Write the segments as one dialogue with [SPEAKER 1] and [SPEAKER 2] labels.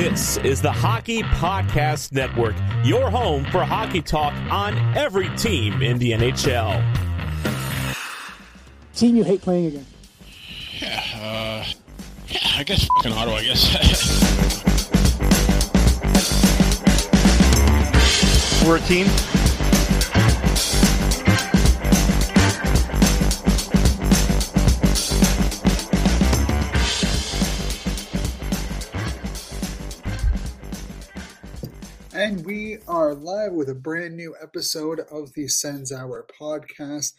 [SPEAKER 1] This is the Hockey Podcast Network, your home for hockey talk on every team in the NHL.
[SPEAKER 2] Team you hate playing against?
[SPEAKER 3] Yeah, uh, yeah, I guess fucking Ottawa, I guess.
[SPEAKER 4] We're a team.
[SPEAKER 2] Are live with a brand new episode of the Sens Hour podcast.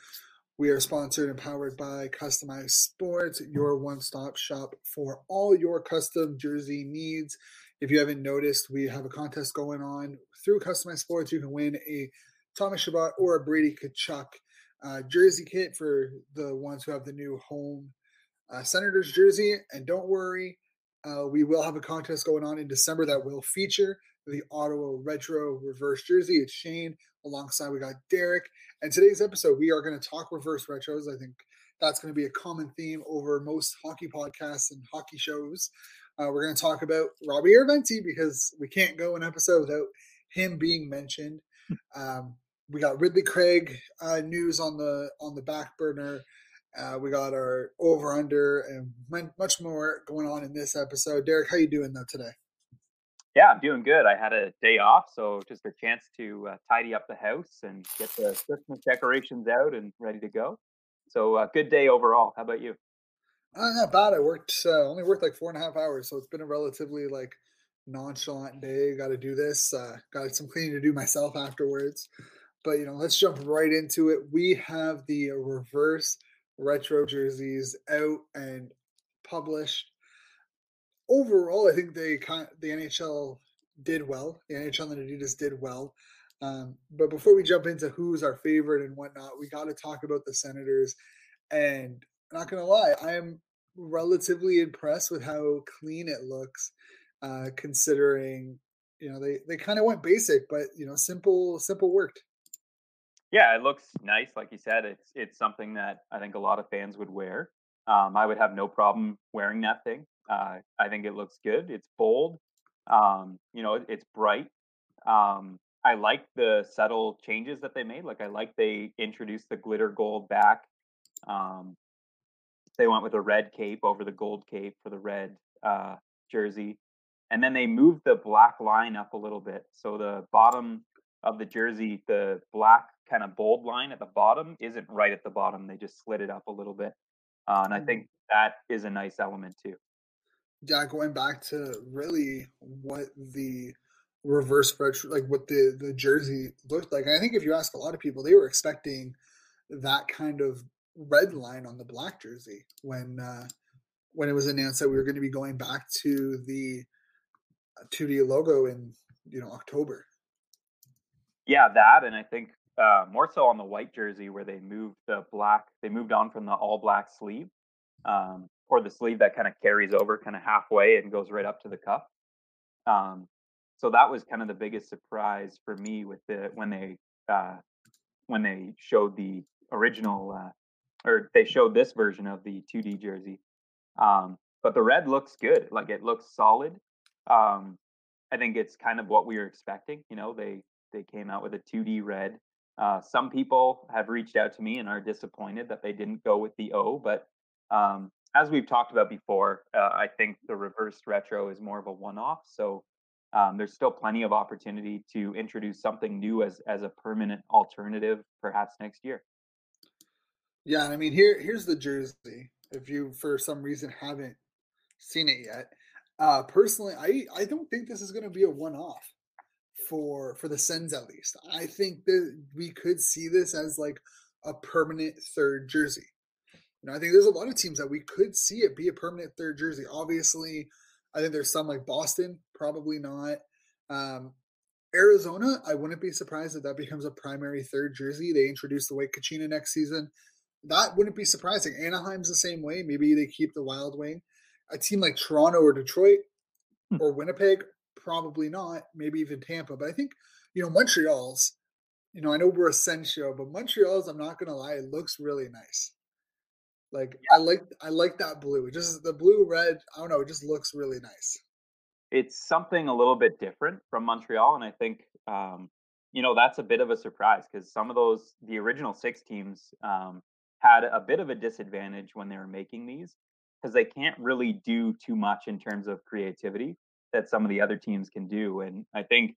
[SPEAKER 2] We are sponsored and powered by Customized Sports, your one stop shop for all your custom jersey needs. If you haven't noticed, we have a contest going on through Customized Sports. You can win a Thomas Chabot or a Brady Tkachuk uh, jersey kit for the ones who have the new home uh, Senators jersey. And don't worry, uh, we will have a contest going on in December that will feature the Ottawa Retro Reverse Jersey. It's Shane alongside we got Derek. And today's episode, we are going to talk reverse retros. I think that's going to be a common theme over most hockey podcasts and hockey shows. Uh, we're going to talk about Robbie Järventie because we can't go an episode without him being mentioned. Um, we got Ridly Greig uh, news on the on the back burner. Uh, we got our over under and much more going on in this episode. Derek, how you doing though today?
[SPEAKER 4] Yeah, I'm doing good. I had a day off, so just a chance to uh, tidy up the house and get the Christmas decorations out and ready to go. So, uh, good day overall. How about you?
[SPEAKER 2] Uh, not bad. I worked uh, only worked like four and a half hours, so it's been a relatively like nonchalant day. Got to do this. Uh, got some cleaning to do myself afterwards. But you know, let's jump right into it. We have the reverse retro jerseys out and published overall, I think they the NHL did well. The NHL and Adidas did well. Um, but before we jump into who's our favorite and whatnot, we got to talk about the Senators. And not gonna lie, I am relatively impressed with how clean it looks, uh, considering you know they they kind of went basic, but you know simple simple worked.
[SPEAKER 4] Yeah, it looks nice. Like you said, it's it's something that I think a lot of fans would wear. Um, I would have no problem wearing that thing. Uh, I think it looks good. It's bold. Um, you know, it's bright. Um, I like the subtle changes that they made. Like I like they introduced the glitter gold back. Um, they went with a red cape over the gold cape for the red uh, jersey, and then they moved the black line up a little bit. So the bottom of the jersey, the black kind of bold line at the bottom, isn't right at the bottom. They just slid it up a little bit, uh, and I mm. think that is a nice element too
[SPEAKER 2] yeah, going back to really what the reverse retro, like what the the jersey looked like. And I think if you ask a lot of people, they were expecting that kind of red line on the black jersey when uh, when it was announced that we were going to be going back to the 2D logo in you know October.
[SPEAKER 4] Yeah, that, and I think uh, more so on the white jersey where they moved the black. They moved on from the all black sleeve. Um, or the sleeve that kind of carries over kind of halfway and goes right up to the cuff. Um, so that was kind of the biggest surprise for me with the when they uh, when they showed the original uh, or they showed this version of the 2D jersey. Um, but the red looks good, like it looks solid. Um, I think it's kind of what we were expecting. You know, they they came out with a 2D red. Uh, some people have reached out to me and are disappointed that they didn't go with the O, but um, as we've talked about before, uh, I think the reverse retro is more of a one-off. So um, there's still plenty of opportunity to introduce something new as as a permanent alternative, perhaps next year.
[SPEAKER 2] Yeah, and I mean here here's the jersey. If you for some reason haven't seen it yet, uh, personally, I I don't think this is going to be a one-off for for the Sens at least. I think that we could see this as like a permanent third jersey. You know, I think there's a lot of teams that we could see it be a permanent third jersey. Obviously, I think there's some like Boston, probably not. Um, Arizona, I wouldn't be surprised if that becomes a primary third jersey. They introduce the white Kachina next season. That wouldn't be surprising. Anaheim's the same way. Maybe they keep the Wild Wing. A team like Toronto or Detroit hmm. or Winnipeg, probably not. Maybe even Tampa. But I think, you know, Montreal's, you know, I know we're a Sen show, but Montreal's, I'm not going to lie, it looks really nice. Like yeah. I like I like that blue. It just the blue red. I don't know. It just looks really nice.
[SPEAKER 4] it's something a little bit different from Montreal, and I think um, you know that's a bit of a surprise because some of those the original six teams um, had a bit of a disadvantage when they were making these because they can't really do too much in terms of creativity that some of the other teams can do, and I think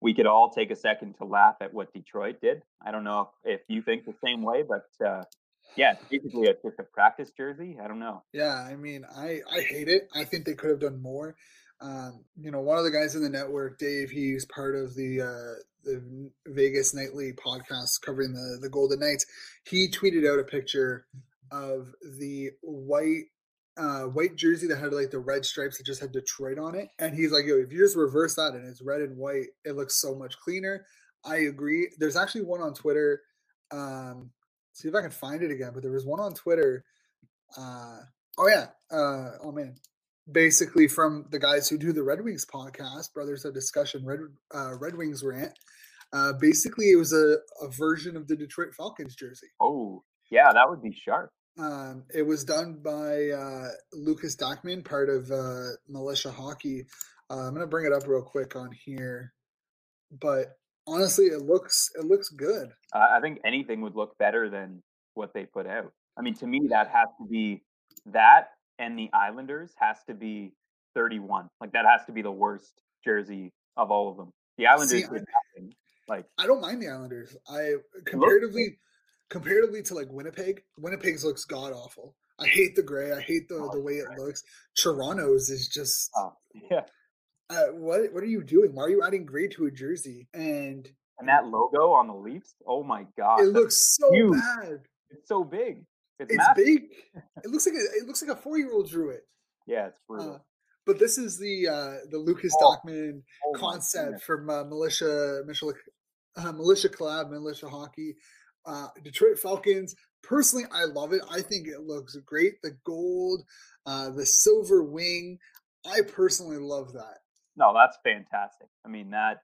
[SPEAKER 4] we could all take a second to laugh at what Detroit did. I don't know if, if you think the same way, but uh, yeah, basically a, just a practice jersey. I don't know.
[SPEAKER 2] Yeah, I mean, I I hate it. I think they could have done more. Um, you know, one of the guys in the network, Dave, he's part of the uh, the Vegas Nightly podcast covering the the Golden Knights. He tweeted out a picture of the white uh, white jersey that had like the red stripes that just had Detroit on it, and he's like, "Yo, if you just reverse that and it's red and white, it looks so much cleaner." I agree. There's actually one on Twitter. Um, see if I can find it again, but there was one on Twitter. Uh, oh yeah. Uh, oh man, basically from the guys who do the Red Wings podcast, Brothers of Discussion, Red uh, Red Wings rant. Uh, basically, it was a, a version of the Detroit Falcons jersey.
[SPEAKER 4] Oh, yeah, that would be sharp.
[SPEAKER 2] Um, it was done by uh, Lucas Dachman, part of uh, Militia Hockey. Uh, I'm gonna bring it up real quick on here, but honestly, it looks it looks good.
[SPEAKER 4] I think anything would look better than what they put out. I mean, to me, that has to be that and the Islanders has to be 31. Like that has to be the worst jersey of all of them. The Islanders See, did nothing. Like
[SPEAKER 2] I don't mind the Islanders. I comparatively comparatively to like Winnipeg, Winnipeg's looks god awful. I hate the gray. I hate the, oh, the way it looks. Toronto's is just
[SPEAKER 4] oh, yeah.
[SPEAKER 2] Uh, what what are you doing? Why are you adding gray to a jersey? And
[SPEAKER 4] and that logo on the Leafs. Oh my god,
[SPEAKER 2] it looks so huge. bad.
[SPEAKER 4] It's so big.
[SPEAKER 2] It's, it's big. It looks like a, it looks like a four year old drew it.
[SPEAKER 4] Yeah, it's brutal. Uh,
[SPEAKER 2] but this is the uh, the Lucas oh, Dachman oh concept from uh, Militia Militia uh, Militia Collab Militia Hockey. Uh, Detroit Falcons. Personally, I love it. I think it looks great. The gold, uh, the silver wing. I personally love that.
[SPEAKER 4] No, that's fantastic. I mean that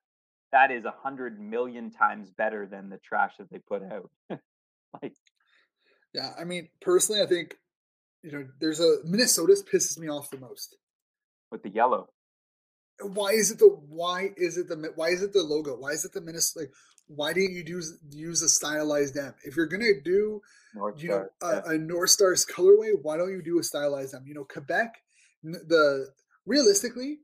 [SPEAKER 4] that is a hundred million times better than the trash that they put out. like
[SPEAKER 2] yeah, I mean, personally, I think you know, there's a Minnesota's pisses me off the most
[SPEAKER 4] with the yellow.
[SPEAKER 2] Why is it the why is it the why is it the logo? Why is it the Minnesota? Like, why didn't you use use a stylized M? If you're gonna do North you know Star, a, a North Star's colorway, why don't you do a stylized M? You know, Quebec, the realistically,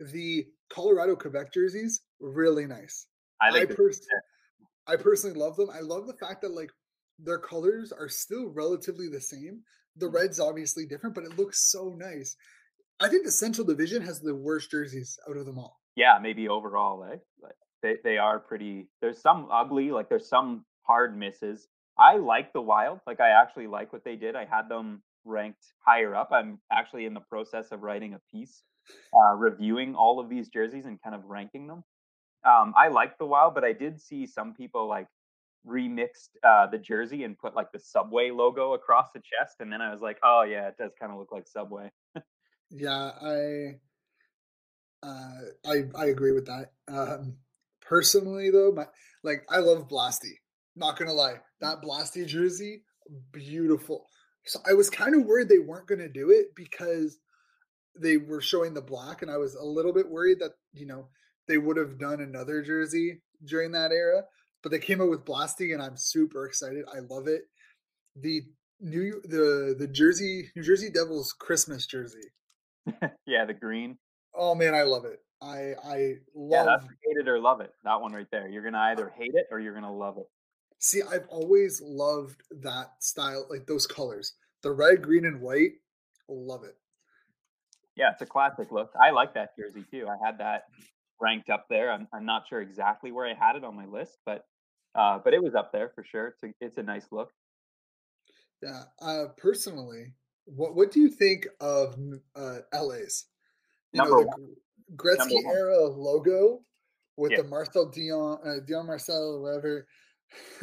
[SPEAKER 2] the Colorado Quebec jerseys really nice.
[SPEAKER 4] I, I, pers-
[SPEAKER 2] I personally love them. I love the fact that like their colors are still relatively the same. The mm. red's obviously different, but it looks so nice. I think the Central Division has the worst jerseys out of them all.
[SPEAKER 4] Yeah, maybe overall, eh? Like they they are pretty. There's some ugly, like there's some hard misses. I like the Wild. Like I actually like what they did. I had them ranked higher up. I'm actually in the process of writing a piece uh, reviewing all of these jerseys and kind of ranking them. Um, I like the Wild, but I did see some people like remixed uh, the jersey and put like the Subway logo across the chest, and then I was like, oh yeah, it does kind of look like Subway.
[SPEAKER 2] yeah, I, uh, I I agree with that. Um, personally, though, my like I love Blasty. Not gonna lie, that Blasty jersey, beautiful. So I was kind of worried they weren't gonna do it because they were showing the black, and I was a little bit worried that you know they would have done another jersey during that era but they came out with Blasty, and I'm super excited. I love it. The new the the Jersey New Jersey Devils Christmas jersey.
[SPEAKER 4] yeah, the green.
[SPEAKER 2] Oh man, I love it. I I love yeah, that's
[SPEAKER 4] hate it or love it. That one right there. You're gonna either hate it or you're gonna love it.
[SPEAKER 2] See, I've always loved that style, like those colors. The red, green, and white. Love it.
[SPEAKER 4] Yeah, it's a classic look. I like that jersey too. I had that ranked up there. I'm, I'm not sure exactly where I had it on my list, but uh, but it was up there for sure. It's a, it's a nice look.
[SPEAKER 2] Yeah. Uh, personally, what what do you think of uh, LA's? You Number know, the. Gretzky era logo with yeah. the Marcel Dionne, uh, Dionne Marcel, whatever,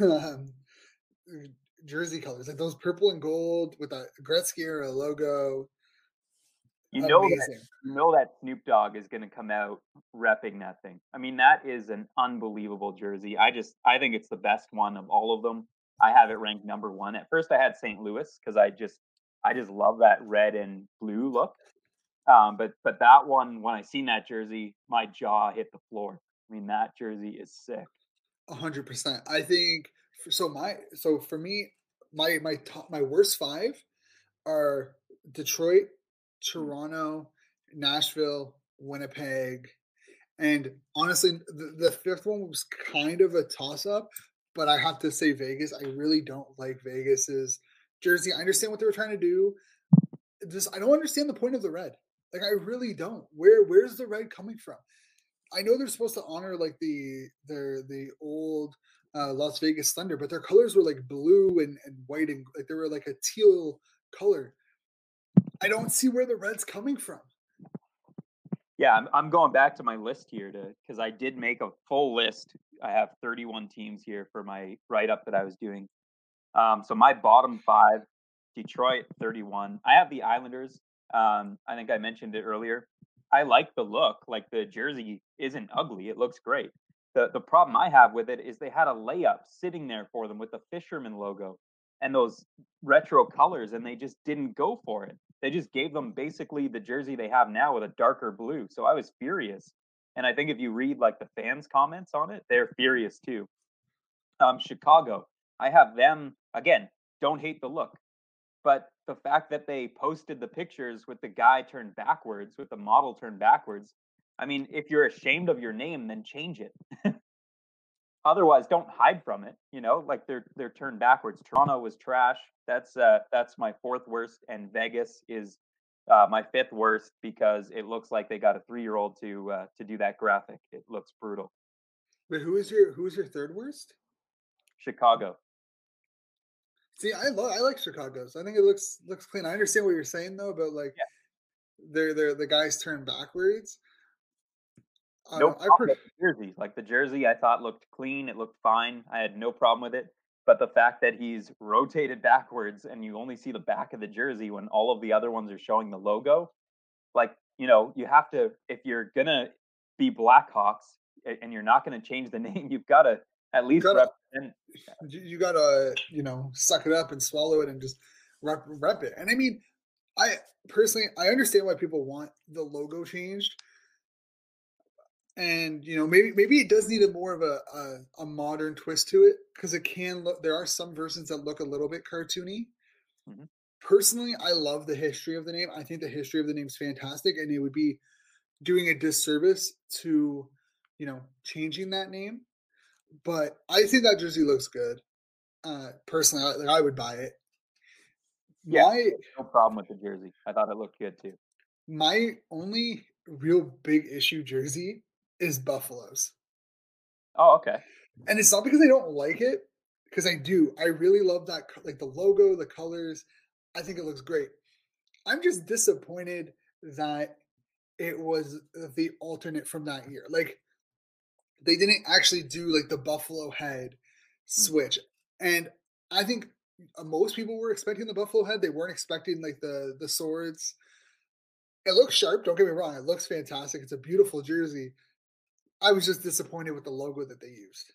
[SPEAKER 2] um, jersey colors, like those purple and gold with the Gretzky era logo.
[SPEAKER 4] You know that you know that Snoop Dogg is going to come out repping that thing. I mean, that is an unbelievable jersey. I just I think it's the best one of all of them. I have it ranked number one. At first, I had St. Louis because I just I just love that red and blue look. Um, but but that one, when I seen that jersey, my jaw hit the floor. I mean, that jersey is sick.
[SPEAKER 2] A hundred percent. I think so. My so for me, my my top my worst five are Detroit, Toronto, Nashville, Winnipeg, and honestly, the, the fifth one was kind of a toss up. But I have to say Vegas. I really don't like Vegas's jersey. I understand what they were trying to do. Just I don't understand the point of the red. Like I really don't. Where where's the red coming from? I know they're supposed to honor like the their the old uh, Las Vegas Thunder, but their colors were like blue and, and white and like they were like a teal color. I don't see where the red's coming from.
[SPEAKER 4] Yeah, I'm, I'm going back to my list here to because I did make a full list. I have 31 teams here for my write up that I was doing. Um, so my bottom five: Detroit 31. I have the Islanders. Um, I think I mentioned it earlier. I like the look. Like the jersey isn't ugly; it looks great. The the problem I have with it is they had a layup sitting there for them with the fisherman logo and those retro colors, and they just didn't go for it. They just gave them basically the jersey they have now with a darker blue. So I was furious. And I think if you read like the fans' comments on it, they're furious too. Um, Chicago, I have them again. Don't hate the look, but the fact that they posted the pictures with the guy turned backwards, with the model turned backwards. I mean, if you're ashamed of your name, then change it. Otherwise, don't hide from it. You know, like they're they're turned backwards. Toronto was trash. That's uh that's my fourth worst, and Vegas is uh, my fifth worst because it looks like they got a three year old to uh, to do that graphic. It looks brutal.
[SPEAKER 2] But who is your who is your third worst?
[SPEAKER 4] Chicago.
[SPEAKER 2] See, I love I like Chicago's. I think it looks looks clean. I understand what you're saying though, but like yeah. they're they're the guys turn backwards.
[SPEAKER 4] No uh, problem pre- jersey. Like the jersey, I thought looked clean. It looked fine. I had no problem with it. But the fact that he's rotated backwards and you only see the back of the jersey when all of the other ones are showing the logo, like you know, you have to if you're gonna be Blackhawks and you're not gonna change the name, you've got to at least
[SPEAKER 2] you gotta, represent. You gotta, you know, suck it up and swallow it and just rep, rep it. And I mean, I personally, I understand why people want the logo changed. And you know, maybe maybe it does need a more of a a, a modern twist to it because it can look. There are some versions that look a little bit cartoony. Mm-hmm. Personally, I love the history of the name. I think the history of the name is fantastic, and it would be doing a disservice to you know changing that name but I think that jersey looks good. Uh, personally, I, like I would buy it.
[SPEAKER 4] Yeah, my, no problem with the jersey. I thought it looked good too.
[SPEAKER 2] My only real big issue jersey is Buffalo's.
[SPEAKER 4] Oh, okay.
[SPEAKER 2] And it's not because I don't like it, because I do. I really love that, like the logo, the colors. I think it looks great. I'm just disappointed that it was the alternate from that year. Like they didn't actually do like the buffalo head mm. switch. And I think uh, most people were expecting the buffalo head. They weren't expecting like the the swords. It looks sharp. Don't get me wrong. It looks fantastic. It's a beautiful jersey. I was just disappointed with the logo that they used.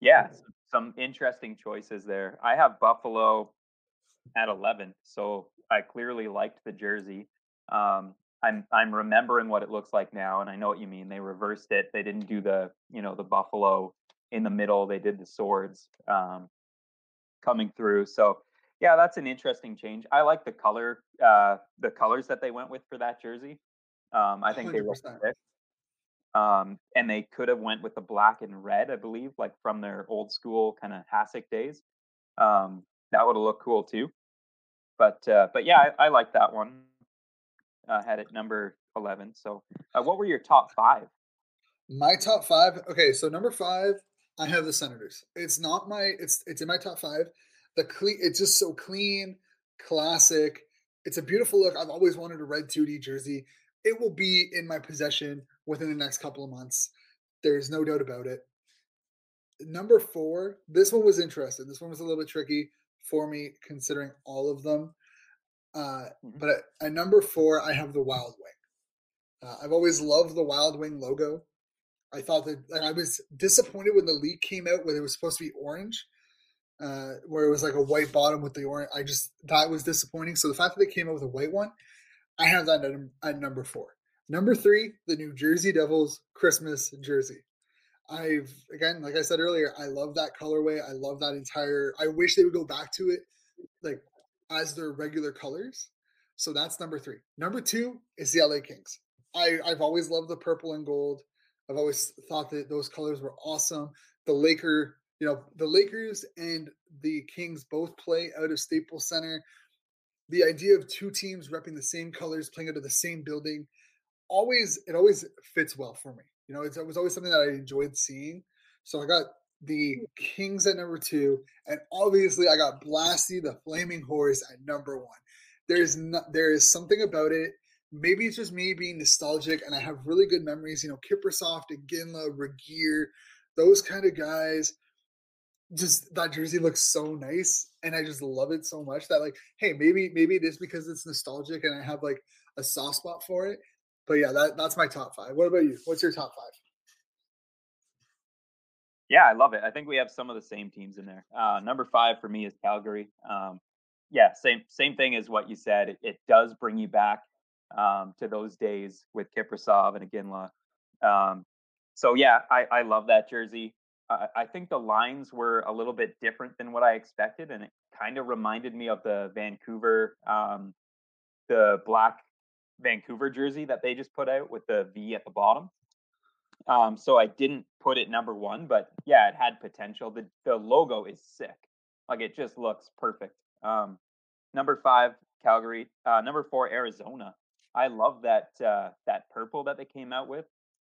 [SPEAKER 4] Yeah, some interesting choices there. I have Buffalo at 11, so I clearly liked the jersey. Um, I'm I'm remembering what it looks like now, and I know what you mean. They reversed it. They didn't do the you know the buffalo in the middle. They did the swords um, coming through. So yeah, that's an interesting change. I like the color, uh, the colors that they went with for that jersey. Um, I think 100%. they were. Um, and they could have went with the black and red, I believe, like from their old school kind of Hasek days. Um, that would have looked cool too. But uh, but yeah, I, I like that one uh, had it number 11. So, uh, what were your top five?
[SPEAKER 2] My top five. Okay, so number five, I have the Senators. It's not my. It's it's in my top five. The clean. It's just so clean, classic. It's a beautiful look. I've always wanted a red 2D jersey. It will be in my possession within the next couple of months. There's no doubt about it. Number four, this one was interesting. This one was a little bit tricky for me, considering all of them. Uh, mm-hmm. But at, at, number four, I have the Wild Wing. Uh, I've always loved the Wild Wing logo. I thought that like, I was disappointed when the leak came out when it was supposed to be orange, uh, where it was like a white bottom with the orange. I just that was disappointing. So the fact that they came out with a white one, I have that at, at number four. Number three, the New Jersey Devils Christmas jersey. I've again, like I said earlier, I love that colorway. I love that entire. I wish they would go back to it, like as their regular colors. So that's number three. Number two is the LA Kings. I I've always loved the purple and gold. I've always thought that those colors were awesome. The Laker, you know, the Lakers and the Kings both play out of Staples Center. The idea of two teams repping the same colors, playing out of the same building, always it always fits well for me. You know, it was always something that I enjoyed seeing. So I got the hmm. Kings at number two, and obviously I got Blasty the Flaming Horse at number one. There's not there is something about it. Maybe it's just me being nostalgic, and I have really good memories. You know, Kiprusoff, Iginla, Regehr, those kind of guys. Just that jersey looks so nice, and I just love it so much that like, hey, maybe maybe it is because it's nostalgic, and I have like a soft spot for it. But yeah, that, that's my top five. What about you? What's your top five?
[SPEAKER 4] Yeah, I love it. I think we have some of the same teams in there. Uh, number five for me is Calgary. Um, yeah, same same thing as what you said. It, it does bring you back um, to those days with Kiprusoff and Iginla. Um, so yeah, I, I love that jersey. I, I think the lines were a little bit different than what I expected, and it kind of reminded me of the Vancouver, um, the black Vancouver jersey that they just put out with the V at the bottom. Um, so I didn't put it number one, but yeah, it had potential. The the logo is sick. Like it just looks perfect. Um, number five, Calgary. Uh, number four, Arizona. I love that uh, that purple that they came out with,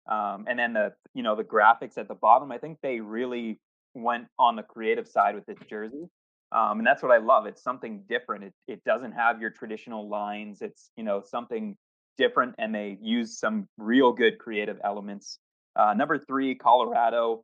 [SPEAKER 4] um, and then the you know the graphics at the bottom. I think they really went on the creative side with this jersey, um, and that's what I love. It's something different. It it doesn't have your traditional lines. It's you know something different, and they use some real good creative elements uh, number three, Colorado.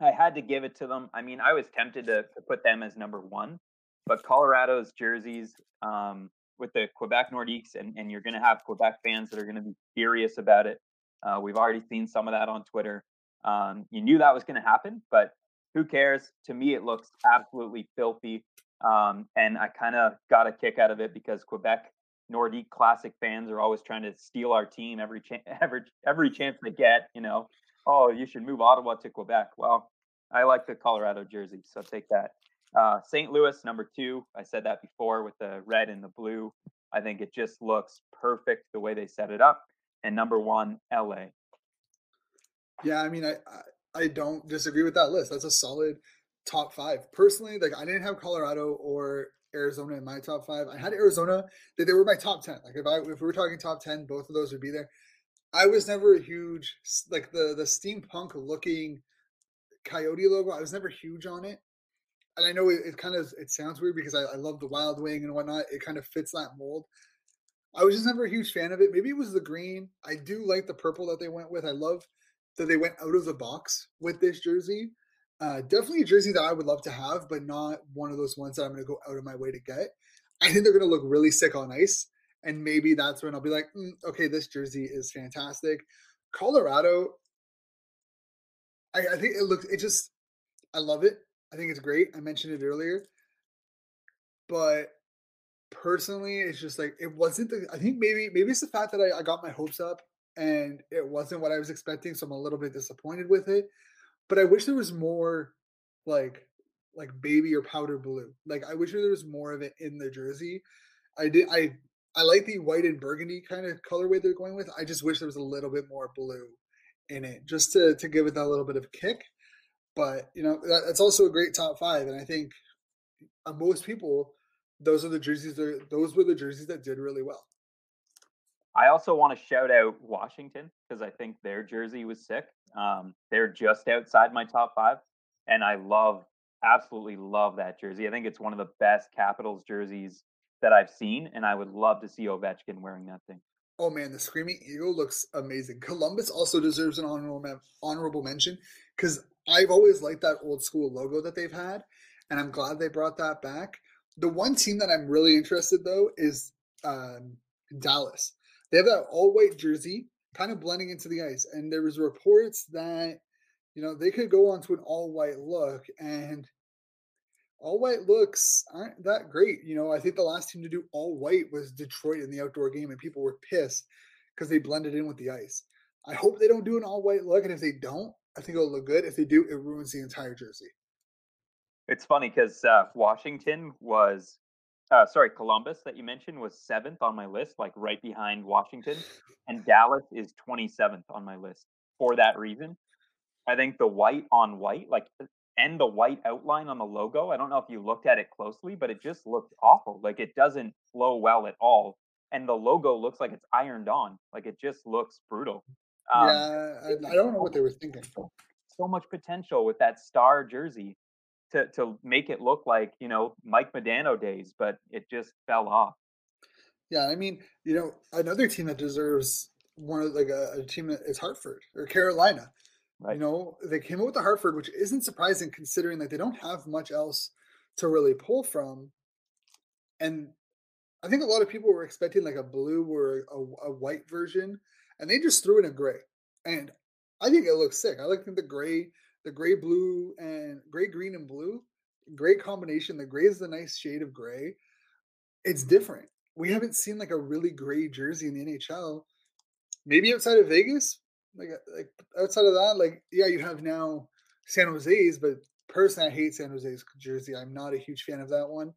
[SPEAKER 4] I had to give it to them. I mean, I was tempted to, to put them as number one, but Colorado's jerseys um, with the Quebec Nordiques, and, and you're going to have Quebec fans that are going to be furious about it. Uh, we've already seen some of that on Twitter. Um, you knew that was going to happen, but who cares? To me, it looks absolutely filthy. Um, and I kind of got a kick out of it because Quebec Nordique Classic fans are always trying to steal our team every chance every every chance they get. You know, oh, you should move Ottawa to Quebec. Well, I like the Colorado jersey, so take that. Uh, St. Louis, number two. I said that before with the red and the blue. I think it just looks perfect the way they set it up. And number one, LA.
[SPEAKER 2] Yeah, I mean, I, I, I don't disagree with that list. That's a solid top five. Personally, like I didn't have Colorado or Arizona in my top five. I had Arizona; they, they were my top ten. Like if I if we were talking top ten, both of those would be there. I was never a huge like the the steampunk looking coyote logo. I was never huge on it, and I know it, it kind of it sounds weird because I, I love the wild wing and whatnot. It kind of fits that mold. I was just never a huge fan of it. Maybe it was the green. I do like the purple that they went with. I love that they went out of the box with this jersey. Uh, definitely a jersey that I would love to have, but not one of those ones that I'm going to go out of my way to get. I think they're going to look really sick on ice, and maybe that's when I'll be like, mm, okay, this jersey is fantastic. Colorado, I, I think it looks. It just, I love it. I think it's great. I mentioned it earlier, but personally, it's just like it wasn't the. I think maybe maybe it's the fact that I, I got my hopes up and it wasn't what I was expecting, so I'm a little bit disappointed with it but I wish there was more like like baby or powder blue. Like I wish there was more of it in the jersey. I did I I like the white and burgundy kind of colorway they're going with. I just wish there was a little bit more blue in it just to to give it that little bit of kick. But you know that, that's also a great top five, and I think uh, most people those are the jerseys. That, those were the jerseys that did really well.
[SPEAKER 4] I also want to shout out Washington because I think their jersey was sick. Um, they're just outside my top five, and I love, absolutely love that jersey. I think it's one of the best Capitals jerseys that I've seen, and I would love to see Ovechkin wearing that thing.
[SPEAKER 2] Oh man, the Screaming Eagle looks amazing. Columbus also deserves an honorable honorable mention because I've always liked that old school logo that they've had, and I'm glad they brought that back. The one team that I'm really interested though is um, Dallas. They have that all white jersey, kind of blending into the ice. And there was reports that, you know, they could go on to an all white look. And all white looks aren't that great. You know, I think the last team to do all white was Detroit in the outdoor game, and people were pissed because they blended in with the ice. I hope they don't do an all white look, and if they don't, I think it'll look good. If they do, it ruins the entire jersey.
[SPEAKER 4] It's funny because uh, Washington was, uh, sorry, Columbus that you mentioned was seventh on my list, like right behind Washington, and Dallas is 27th on my list for that reason. I think the white on white, like and the white outline on the logo. I don't know if you looked at it closely, but it just looked awful. Like it doesn't flow well at all. And the logo looks like it's ironed on. Like it just looks brutal.
[SPEAKER 2] Um, yeah, I, I don't know what they were thinking.
[SPEAKER 4] So much potential with that star jersey to to make it look like you know Mike Modano days, but it just fell off.
[SPEAKER 2] Yeah, I mean, you know, another team that deserves one of like a, a team that is Hartford or Carolina. Right. You know, they came out with the Hartford, which isn't surprising considering that they don't have much else to really pull from. And I think a lot of people were expecting like a blue or a, a white version, and they just threw in a gray. And I think it looks sick. I like the gray, the gray blue and gray green and blue. Great combination. The gray is the nice shade of gray. It's different. We haven't seen like a really gray jersey in the NHL. Maybe outside of Vegas, like uh, like outside of that, like yeah, you have now San Jose's, but personally, I hate San Jose's jersey. I'm not a huge fan of that one.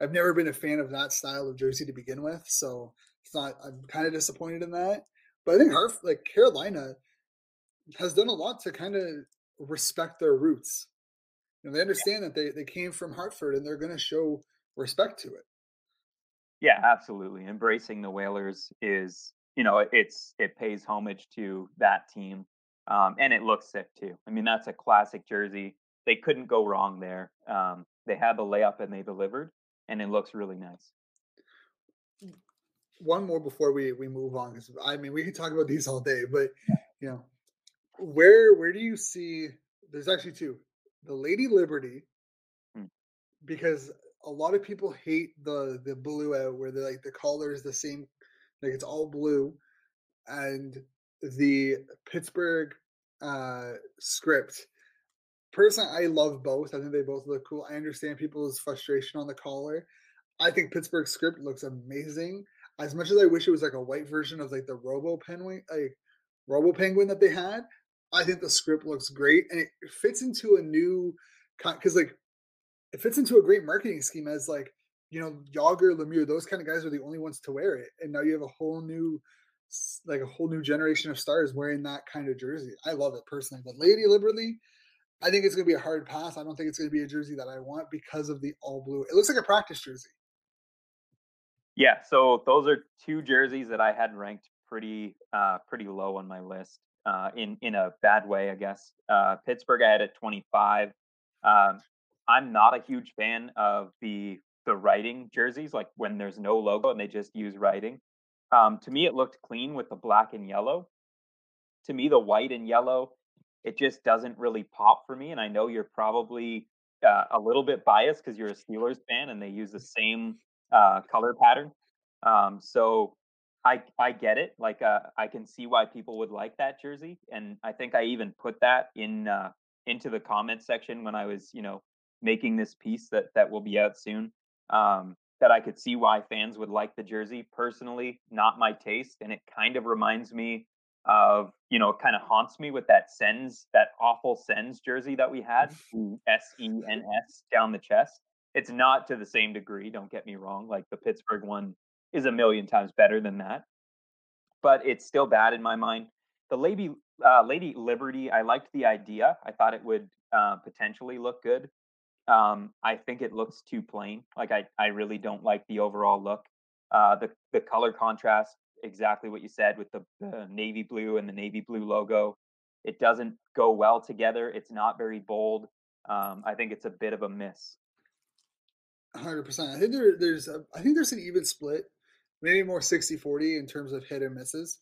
[SPEAKER 2] I've never been a fan of that style of jersey to begin with, so it's not. I'm kind of disappointed in that. But I think Harf, like Carolina, has done a lot to kind of respect their roots. You know, they understand that they they came from Hartford and they're going to show respect to it.
[SPEAKER 4] Yeah, absolutely. Embracing the Whalers is you know, it's it pays homage to that team, um, and it looks sick too. I mean, that's a classic jersey. They couldn't go wrong there. Um, they had the layup and they delivered, and it looks really nice.
[SPEAKER 2] One more before we we move on, because I mean, we can talk about these all day, but you know, where where do you see? There's actually two. The Lady Liberty, hmm. because a lot of people hate the the blue out where the like the collar is the same like it's all blue, and the Pittsburgh uh, script. Personally, I love both. I think they both look cool. I understand people's frustration on the collar. I think Pittsburgh script looks amazing. As much as I wish it was like a white version of like the Robo Penguin, like Robo Penguin that they had, I think the script looks great and it fits into a new because like it fits into a great marketing scheme as like you know, Jagr, Lemieux, those kind of guys are the only ones to wear it. And now you have a whole new, like a whole new generation of stars wearing that kind of jersey. I love it personally. But Lady Liberty, I think it's going to be a hard pass. I don't think it's going to be a jersey that I want because of the all blue. It looks like a practice jersey.
[SPEAKER 4] Yeah, so those are two jerseys that I had ranked pretty uh pretty low on my list. Uh in in a bad way, I guess. Uh Pittsburgh I had at 25. Um I'm not a huge fan of the the writing jerseys, like when there's no logo and they just use writing. Um, to me, it looked clean with the black and yellow. To me, the white and yellow, it just doesn't really pop for me. And I know you're probably uh, a little bit biased because you're a Steelers fan and they use the same uh, color pattern. Um, so I I get it. Like uh, I can see why people would like that jersey, and I think I even put that in uh, into the comment section when I was you know making this piece that that will be out soon um, that I could see why fans would like the jersey. Personally, not my taste, and it kind of reminds me of you know, kind of haunts me with that Sens, that awful Sens jersey that we had, S E N S down the chest. It's not to the same degree. Don't get me wrong. Like the Pittsburgh one is a million times better than that, but it's still bad in my mind. The Lady uh, Lady Liberty, I liked the idea. I thought it would uh, potentially look good. Um, I think it looks too plain. Like I, I really don't like the overall look. Uh, the the color contrast, exactly what you said with the, the navy blue and the navy blue logo. It doesn't go well together. It's not very bold. Um, I think it's a bit of a miss.
[SPEAKER 2] Hundred percent. I think there, there's a, I think there's an even split, maybe more 60-40 in terms of hit and misses.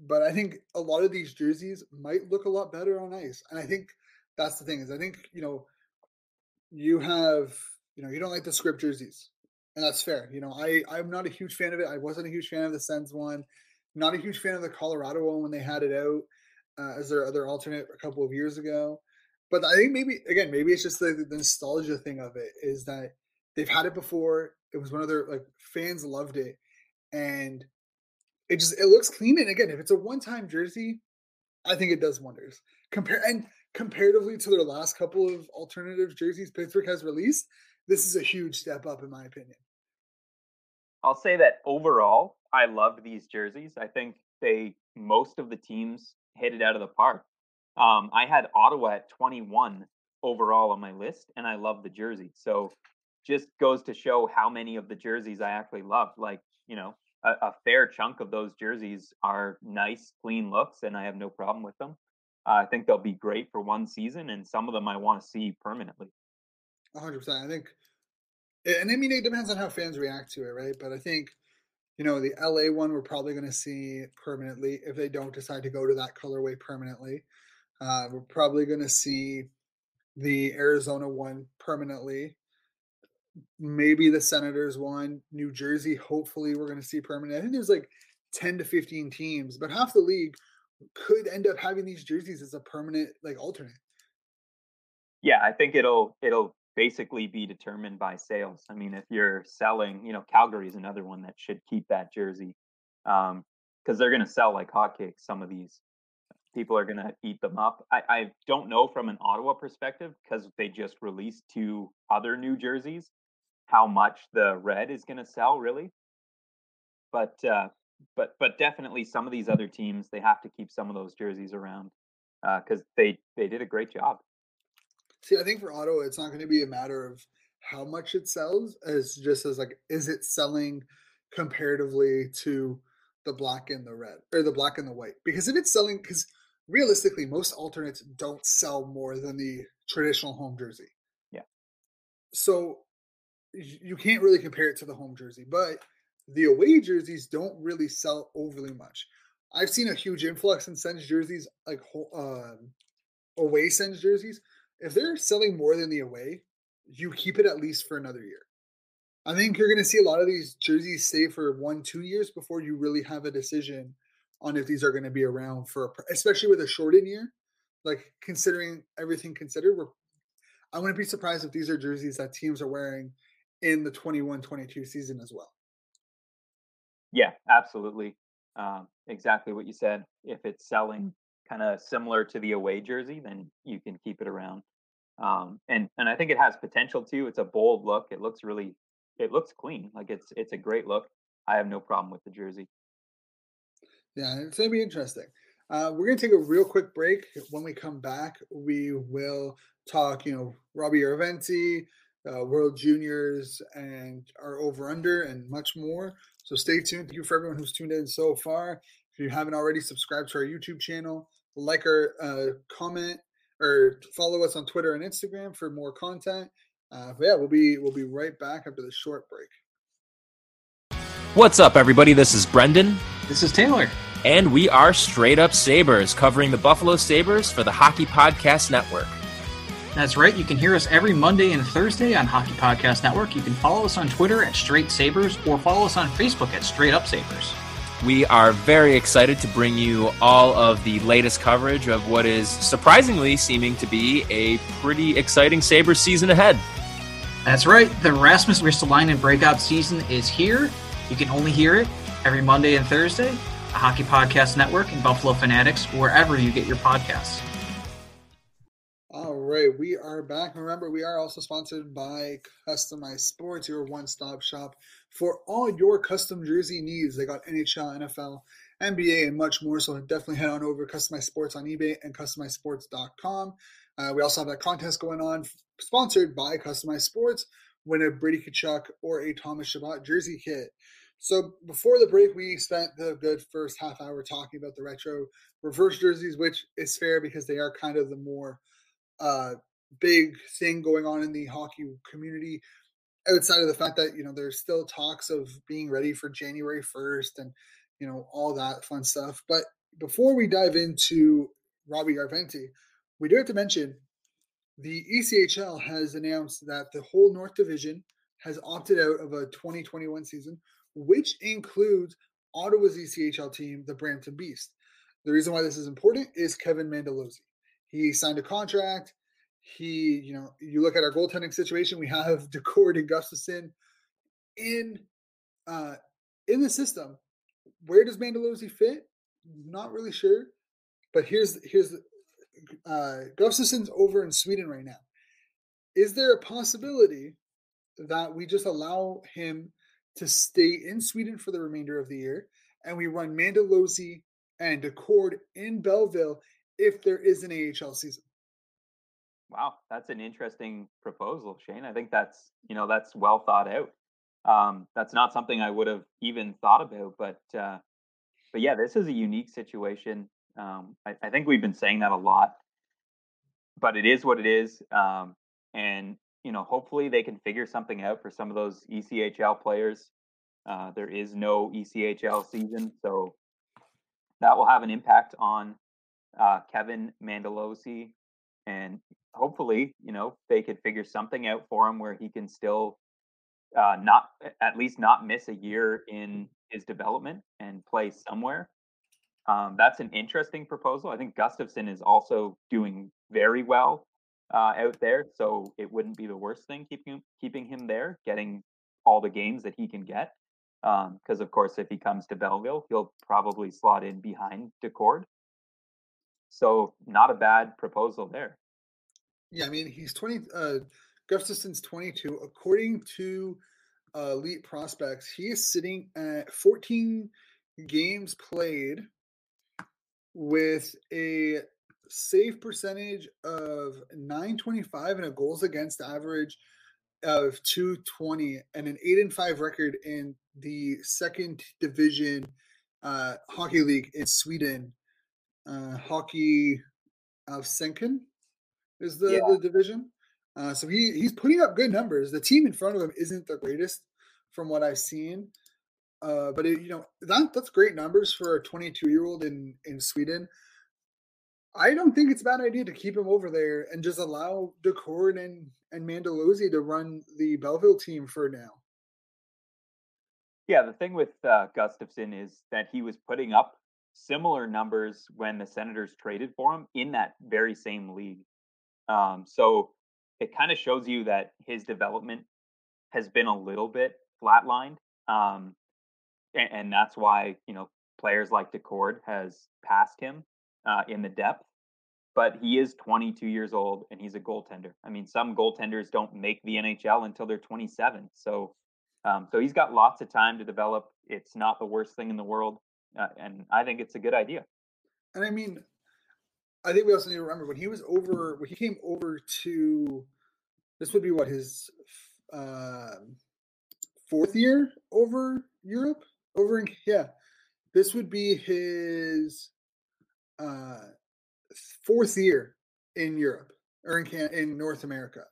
[SPEAKER 2] But I think a lot of these jerseys might look a lot better on ice, and I think that's the thing is I think you know you have you know you don't like the script jerseys and that's fair you know i i'm not a huge fan of it i wasn't a huge fan of the sens one not a huge fan of the colorado one when they had it out uh, as their other alternate a couple of years ago But I think maybe again, maybe it's just the, the nostalgia thing of it is that they've had it before. It was one of their like fans loved it, and it just it looks clean. And again, if it's a one time jersey, I think it does wonders. Compare and comparatively to their last couple of alternative jerseys Pittsburgh has released, this is a huge step up in my opinion.
[SPEAKER 4] I'll say that overall, I loved these jerseys. I think they most of the teams hit it out of the park. Um, I had Ottawa at 21 overall on my list, and I love the jersey. So just goes to show how many of the jerseys I actually loved. Like, you know, a, a, fair chunk of those jerseys are nice, clean looks, and I have no problem with them. Uh, I think they'll be great for one season, and some of them I want to see permanently.
[SPEAKER 2] 100%. I think, and I mean, it depends on how fans react to it, right? But I think, you know, the LA one we're probably going to see permanently if they don't decide to go to that colorway permanently. Uh, we're probably going to see the Arizona one permanently maybe the Senators won. New Jersey, hopefully, we're going to see permanent. I think there's like 10 to 15 teams, but half the league could end up having these jerseys as a permanent like alternate.
[SPEAKER 4] Yeah, I think it'll it'll basically be determined by sales. I mean, if you're selling, you know, Calgary is another one that should keep that jersey um, because they're going to sell like hotcakes. Some of these people are going to eat them up. I, I don't know from an Ottawa perspective because they just released two other new jerseys how much the red is going to sell really. But uh, but but definitely some of these other teams they have to keep some of those jerseys around because uh, they they did a great job.
[SPEAKER 2] See i think for Ottawa it's not going to be a matter of how much it sells as just as like is it selling comparatively to the black and the red or the black and the white? Because if it's selling because realistically most alternates don't sell more than the traditional home jersey.
[SPEAKER 4] Yeah.
[SPEAKER 2] So you can't really compare it to the home jersey, but the away jerseys don't really sell overly much. I've seen a huge influx in Sens jerseys, like um, away Sens jerseys. If they're selling more than the away, you keep it at least for another year. I think you're going to see a lot of these jerseys stay for one, two years before you really have a decision on if these are going to be around for, a, especially with a shortened year. Like considering everything considered, we're I wouldn't be surprised if these are jerseys that teams are wearing in the 21-22 season as well.
[SPEAKER 4] Yeah, absolutely. Um, exactly what you said. If it's selling kind of similar to the away jersey, then you can keep it around. Um, and and I think it has potential too. It's a bold look. It looks really, it looks clean. Like it's it's a great look. I have no problem with the jersey.
[SPEAKER 2] Yeah, it's gonna be interesting. Uh, we're gonna take a real quick break. When we come back, we will talk. You know, Robbie Järventie, uh, World Juniors, and our over under, and much more. So stay tuned. Thank you for everyone who's tuned in so far. If you haven't already, subscribe to our YouTube channel, like our uh, comment, or follow us on Twitter and Instagram for more content. Uh, yeah, we'll be we'll be right back after the short break.
[SPEAKER 5] What's up, everybody? This is Brendan.
[SPEAKER 6] This is Taylor.
[SPEAKER 5] And we are Straight Up Sabres, covering the Buffalo Sabres for the Hockey Podcast Network.
[SPEAKER 6] That's right. You can hear us every Monday and Thursday on Hockey Podcast Network. You can follow us on Twitter at Straight Sabres or follow us on Facebook at Straight Up Sabres.
[SPEAKER 5] We are very excited to bring you all of the latest coverage of what is surprisingly seeming to be a pretty exciting Sabres season ahead.
[SPEAKER 6] That's right. The Rasmus Ristolainen breakout season is here. You can only hear it every Monday and Thursday, the Hockey Podcast Network and Buffalo Fanatics, wherever you get your podcasts.
[SPEAKER 2] Right, we are back. Remember, we are also sponsored by Customized Sports, your one stop shop for all your custom jersey needs. They got NHL, NFL, NBA, and much more. So definitely head on over to Customized Sports on eBay and CustomizedSports.com. Uh, we also have that contest going on, sponsored by Customized Sports. Win a Brady Tkachuk or a Thomas Chabot jersey kit. So before the break, we spent the good first half hour talking about the retro reverse jerseys, which is fair because they are kind of the more uh, big thing going on in the hockey community outside of the fact that you know there's still talks of being ready for January 1st and you know all that fun stuff. But before we dive into Robbie Järventie, we do have to mention the ECHL has announced that the whole North Division has opted out of a 2021 season, which includes Ottawa's ECHL team, the Brampton Beast. The reason why this is important is Kevin Mandolese. He signed a contract. he, you know, you look at our goaltending situation, we have Daccord and Gustavsson in uh in the system. Where does Mandolese fit? Not really sure. But here's here's uh Gustavsson's over in Sweden right now. Is there a possibility that we just allow him to stay in Sweden for the remainder of the year and we run Mandolese and Daccord in Belleville if there is an AHL season?
[SPEAKER 4] Wow, that's an interesting proposal, Shane. I think that's you know that's well thought out. Um, that's not something I would have even thought about, but uh, but yeah, this is a unique situation. Um, I, I, think we've been saying that a lot, but it is what it is. Um, and you know, hopefully they can figure something out for some of those ECHL players. Uh, there is no ECHL season, so that will have an impact on uh, Kevin Mandolese, and hopefully, you know, they could figure something out for him where he can still uh, not at least not miss a year in his development and play somewhere. Um, that's an interesting proposal. I think Gustavsson is also doing very well uh, out there, so it wouldn't be the worst thing keeping keeping him there, getting all the games that he can get. Because um, of course, if he comes to Belleville, he'll probably slot in behind Daccord. So not a bad proposal there.
[SPEAKER 2] Yeah, I mean he's twenty. Uh, Gustavsson's twenty-two. According to uh, elite prospects, he is sitting at fourteen games played with a save percentage of 925 and a goals against average of 220 and an 8 and 5 record in the second division uh, hockey league in Sweden. Uh, hockey of Senken is the, yeah. the division. Uh, so he he's putting up good numbers. The team in front of him isn't the greatest from what I've seen. Uh, but it, you know that that's great numbers for a 22 year old in in Sweden. I don't think it's a bad idea to keep him over there and just allow Daccord and and Mandolese to run the Belleville team for now.
[SPEAKER 4] Yeah, the thing with uh, Gustavsson is that he was putting up similar numbers when the Senators traded for him in that very same league. Um, so it kind of shows you that his development has been a little bit flatlined. Um, and, and, that's why, you know, players like Daccord has passed him uh, in the depth. But he is 22 years old and he's a goaltender. I mean, some goaltenders don't make the NHL until they're 27. So, um, so he's got lots of time to develop. It's not the worst thing in the world, uh, and I think it's a good idea.
[SPEAKER 2] And I mean, I think we also need to remember when he was over when he came over to this would be what his uh, fourth year over Europe over in yeah this would be his uh, fourth year in Europe or in in North America.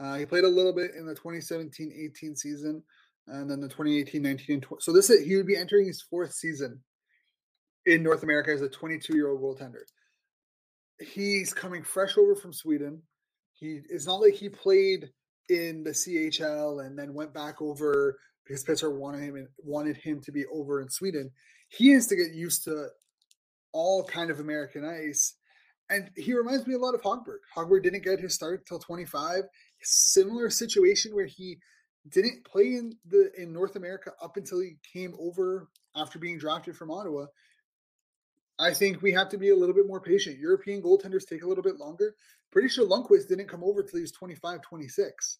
[SPEAKER 2] Uh, he played a little bit in the 2017-18 season and then the 2018-19 and 20. So this is, he would be entering his fourth season in North America as a 22-year-old goaltender he's coming fresh over from Sweden. He it's not like he played in the CHL and then went back over because Pittsburgh wanted him and wanted him to be over in Sweden. He has to get used to all kind of American ice. And he reminds me a lot of Hogberg. Hogberg didn't get his start till 25. Similar situation where he didn't play in the in North America up until he came over after being drafted from Ottawa. I think we have to be a little bit more patient. European goaltenders take a little bit longer. Pretty sure Lundqvist didn't come over till he was 25, 26.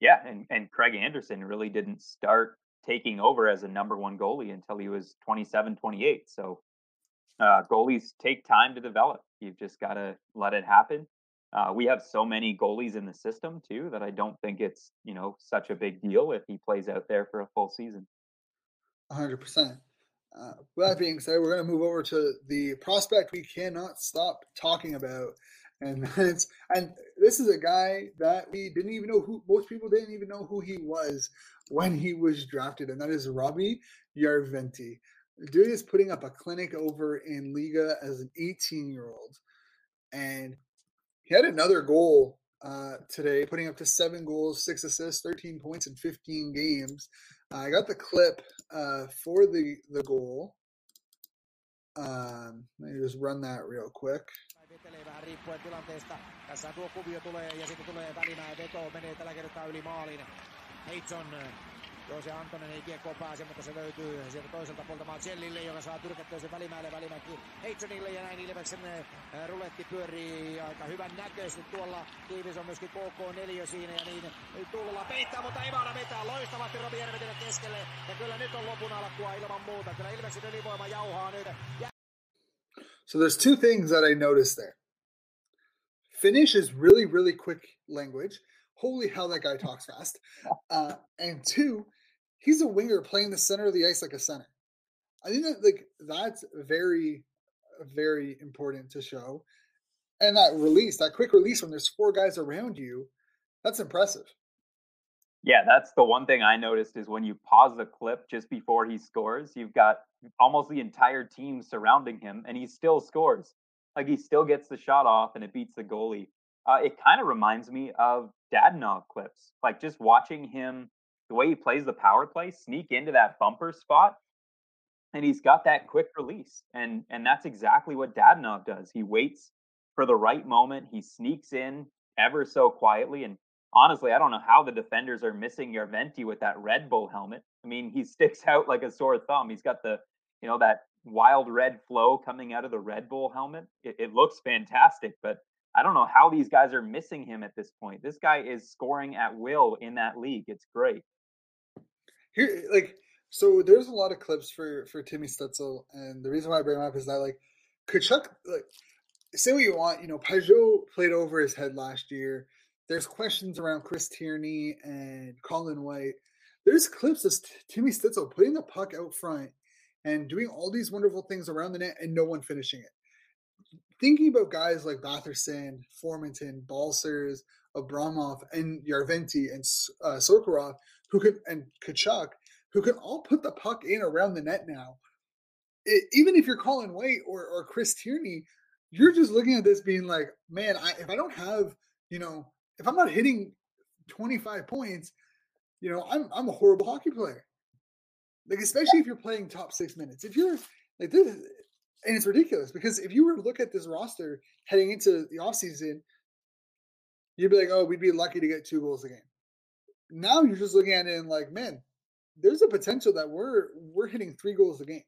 [SPEAKER 4] Yeah, and, and Craig Anderson really didn't start taking over as a number one goalie until he was 27, 28. So uh, goalies take time to develop. You've just got to let it happen. Uh, we have so many goalies in the system too that I don't think it's you know such a big deal if he plays out there for a full season.
[SPEAKER 2] 100%. Uh, with that being said, we're going to move over to the prospect we cannot stop talking about, and that's and this is a guy that we didn't even know who most people didn't even know who he was when he was drafted, and that is Robbie Järventie. dude is putting up a clinic over in Liiga as an 18 year old, and he had another goal uh, today, putting up to seven goals, six assists, 13 points in 15 games. I got the clip uh, for the the goal. Um, let me just run that real quick.
[SPEAKER 7] Heitson Joo, se Antonen ei kiekkoon pääse, mutta se löytyy sieltä toiselta puolta Marcellille, joka saa tyrkättyä sen välimäelle välimäki Heitsonille ja näin Ilveksen ruletti pyörii aika hyvän näköisesti. Tuolla tiivis on myöskin KK4 siinä ja niin tulla peittää, mutta ei vaada mitään. Loistavasti Robi Järvetille keskelle ja kyllä nyt on lopun alkua ilman muuta. Kyllä Ilveksen ylivoima jauhaa nyt. Ja...
[SPEAKER 2] So there's two things that I noticed there. Finnish is really, really quick language. Holy hell, that guy talks fast. Uh, and two, he's a winger playing the center of the ice like a center. I think that like that's very, very important to show. And that release, that quick release when there's four guys around you, that's impressive.
[SPEAKER 4] Yeah, that's the one thing I noticed is when you pause the clip just before he scores, you've got almost the entire team surrounding him, and he still scores. Like he still gets the shot off, and it beats the goalie. Uh, it kind of reminds me of Dadonov clips, like just watching him the way he plays the power play, sneak into that bumper spot, and he's got that mm-hmm. quick release, and and that's exactly what Dadonov does. He waits for the right moment, he sneaks in ever so quietly, and honestly, I don't know how the defenders are missing Järventie with that Red Bull helmet. I mean, he sticks out like a sore thumb. He's got the you know that wild red flow coming out of the Red Bull helmet. It, it looks fantastic, but I don't know how these guys are missing him at this point. This guy is scoring at will in that league. It's great
[SPEAKER 2] here like so there's a lot of clips for for Timmy Stützle, and the reason why I bring him up is that like Tkachuk like say what you want, you know, Pageau played over his head last year. There's questions around Chris Tierney and Colin White. There's clips of Timmy Stützle putting the puck out front and doing all these wonderful things around the net and no one finishing it. Thinking about guys like Batherson, Formenton, Balcers, Abramov, and Järventie and uh, Sokolov, who could and Tkachuk, who can all put the puck in around the net now. It, even if you're Colin White or or Chris Tierney, you're just looking at this being like, man, I, if I don't have, you know, if I'm not hitting 25 points, you know, I'm I'm a horrible hockey player. Like especially if you're playing top six minutes. If you're like this, and it's ridiculous because if you were to look at this roster heading into the offseason, you'd be like, oh, we'd be lucky to get two goals a game now you're just looking at it and like, man, there's a potential that we're we're hitting three goals a game.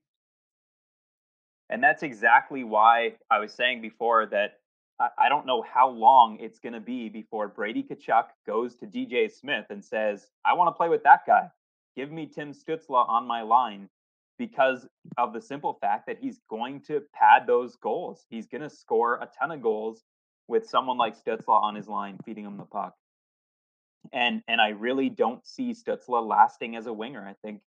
[SPEAKER 4] And that's exactly why I was saying before that I, don't know how long it's going to be before Brady Tkachuk goes to DJ Smith and says, I want to play with that guy. Give me Tim Stützle on my line because of the simple fact that he's going to pad those goals. He's going to score a ton of goals with someone like Stützle on his line feeding him the puck and and I really don't see Stützle lasting as a winger. I think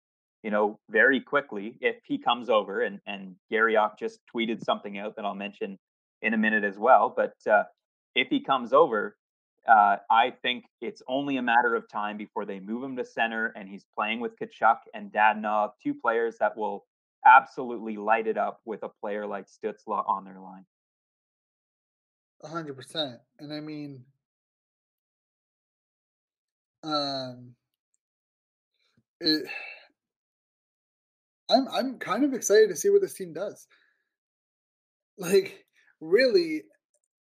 [SPEAKER 4] you know very quickly if he comes over and and Garrioch just tweeted something out that I'll mention in a minute as well. But uh, if he comes over, uh, I think it's only a matter of time before they move him to center and he's playing with Tkachuk and Dadonov, two players that will absolutely light it up with a player like Stützle on their line.
[SPEAKER 2] A hundred percent. And I mean, um, it, I'm I'm kind of excited to see what this team does. Like, really,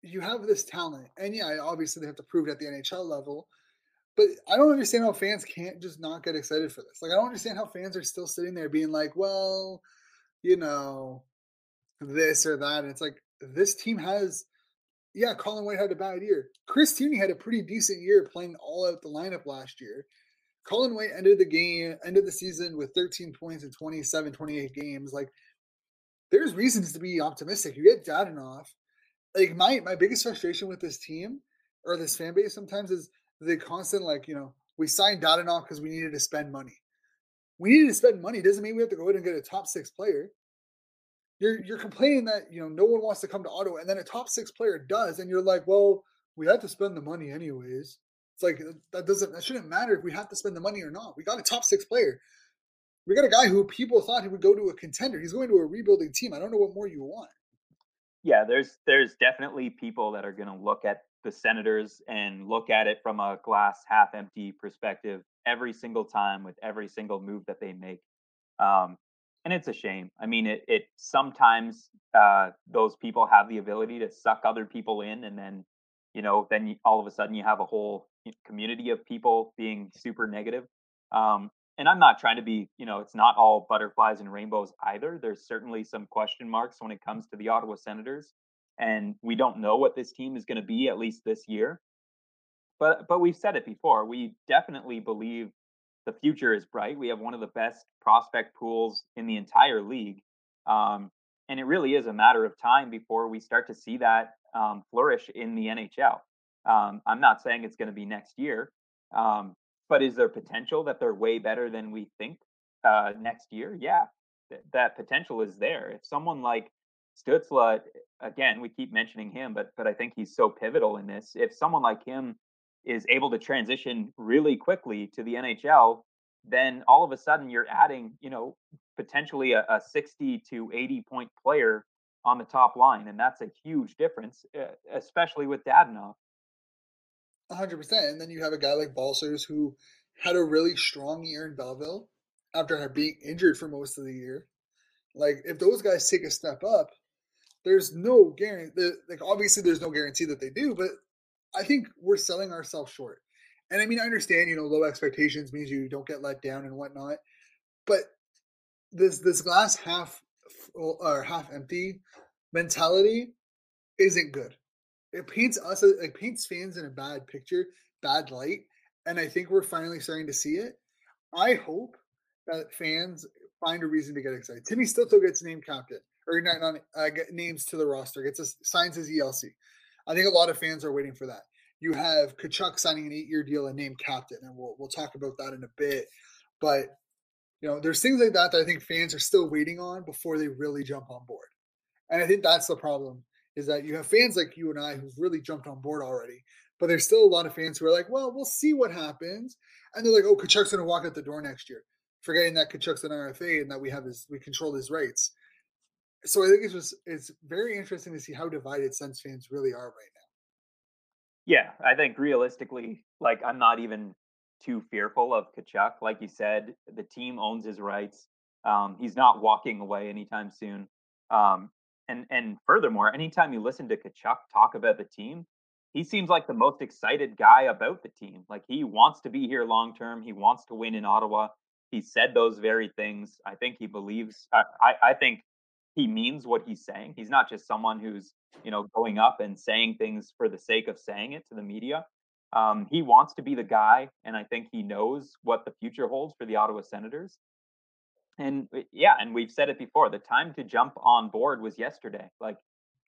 [SPEAKER 2] you have this talent, and yeah, obviously they have to prove it at the NHL level. But I don't understand how fans can't just not get excited for this. Like, I don't understand how fans are still sitting there being like, well, you know, this or that. And it's like this team has yeah, Colin White had a bad year. Chris Tierney had a pretty decent year playing all out the lineup last year. Colin White ended the game, ended the season with 13 points in 27, 28 games. Like, there's reasons to be optimistic. You get Dadonov. Like, my my biggest frustration with this team or this fan base sometimes is the constant, like, you know, we signed Dadonov because we needed to spend money. We needed to spend money doesn't mean we have to go out and get a top six player you're you're complaining that you know no one wants to come to Ottawa, and then a top six player does, and you're like, well, we had to spend the money anyways. It's like that doesn't that shouldn't matter if we have to spend the money or not. We got a top six player. We got a guy who people thought he would go to a contender. He's going to a rebuilding team. I don't know what more you want.
[SPEAKER 4] Yeah, there's there's definitely people that are going to look at the Senators and look at it from a glass half empty perspective every single time with every single move that they make. Um, and it's a shame. I mean, it it sometimes uh, those people have the ability to suck other people in, and then you know, then you, all of a sudden you have a whole community of people being super negative. Um, and I'm not trying to be, you know, it's not all butterflies and rainbows either. There's certainly some question marks when it comes to the Ottawa Senators, and we don't know what this team is going to be at least this year. But but we've said it before. We definitely believe the future is bright. We have one of the best prospect pools in the entire league, um, and it really is a matter of time before we start to see that um, flourish in the NHL. Um, I'm not saying it's going to be next year, um, but is there potential that they're way better than we think uh, next year? Yeah, th- that potential is there. If someone like Stützle, again, we keep mentioning him, but but I think he's so pivotal in this. If someone like him is able to transition really quickly to the NHL, then all of a sudden you're adding, you know, potentially a, a 60 to 80 point player on the top line, and that's a huge difference, eh, especially with
[SPEAKER 2] hundred percent. And then you have a guy like Balcers who had a really strong year in Belleville after being injured for most of the year. Like if those guys take a step up, there's no guarantee. Like obviously, there's no guarantee that they do, but I think we're selling ourselves short. And I mean, I understand, you know, low expectations means you don't get let down and whatnot, but this this glass half or half empty mentality isn't good it paints us it paints fans in a bad picture, bad light, and I think we're finally starting to see it. I hope that fans find a reason to get excited. Timmy Stützle gets named captain, or not, not uh, names to the roster, gets a, signs his ELC. I think a lot of fans are waiting for that. You have Tkachuk signing an eight-year deal and named captain, and we'll we'll talk about that in a bit. But you know, there's things like that that I think fans are still waiting on before they really jump on board, and I think that's the problem is that you have fans like you and I who've really jumped on board already, but there's still a lot of fans who are like, well, we'll see what happens. And they're like, oh, Tkachuk's going to walk out the door next year, forgetting that Tkachuk's an RFA and that we have his, we control his rights. So I think it's just, it's very interesting to see how divided Sens fans really are right now.
[SPEAKER 4] Yeah, I think realistically, like I'm not even too fearful of Tkachuk. Like you said, the team owns his rights. Um, he's not walking away anytime soon. Um, and and furthermore, anytime you listen to Tkachuk talk about the team, he seems like the most excited guy about the team. Like he wants to be here long term. He wants to win in Ottawa. He said those very things. I think he believes. I, I, I think he means what he's saying. He's not just someone who's you know going up and saying things for the sake of saying it to the media. Um, he wants to be the guy, and I think he knows what the future holds for the Ottawa Senators. And uh, yeah, and we've said it before. The time to jump on board was yesterday. Like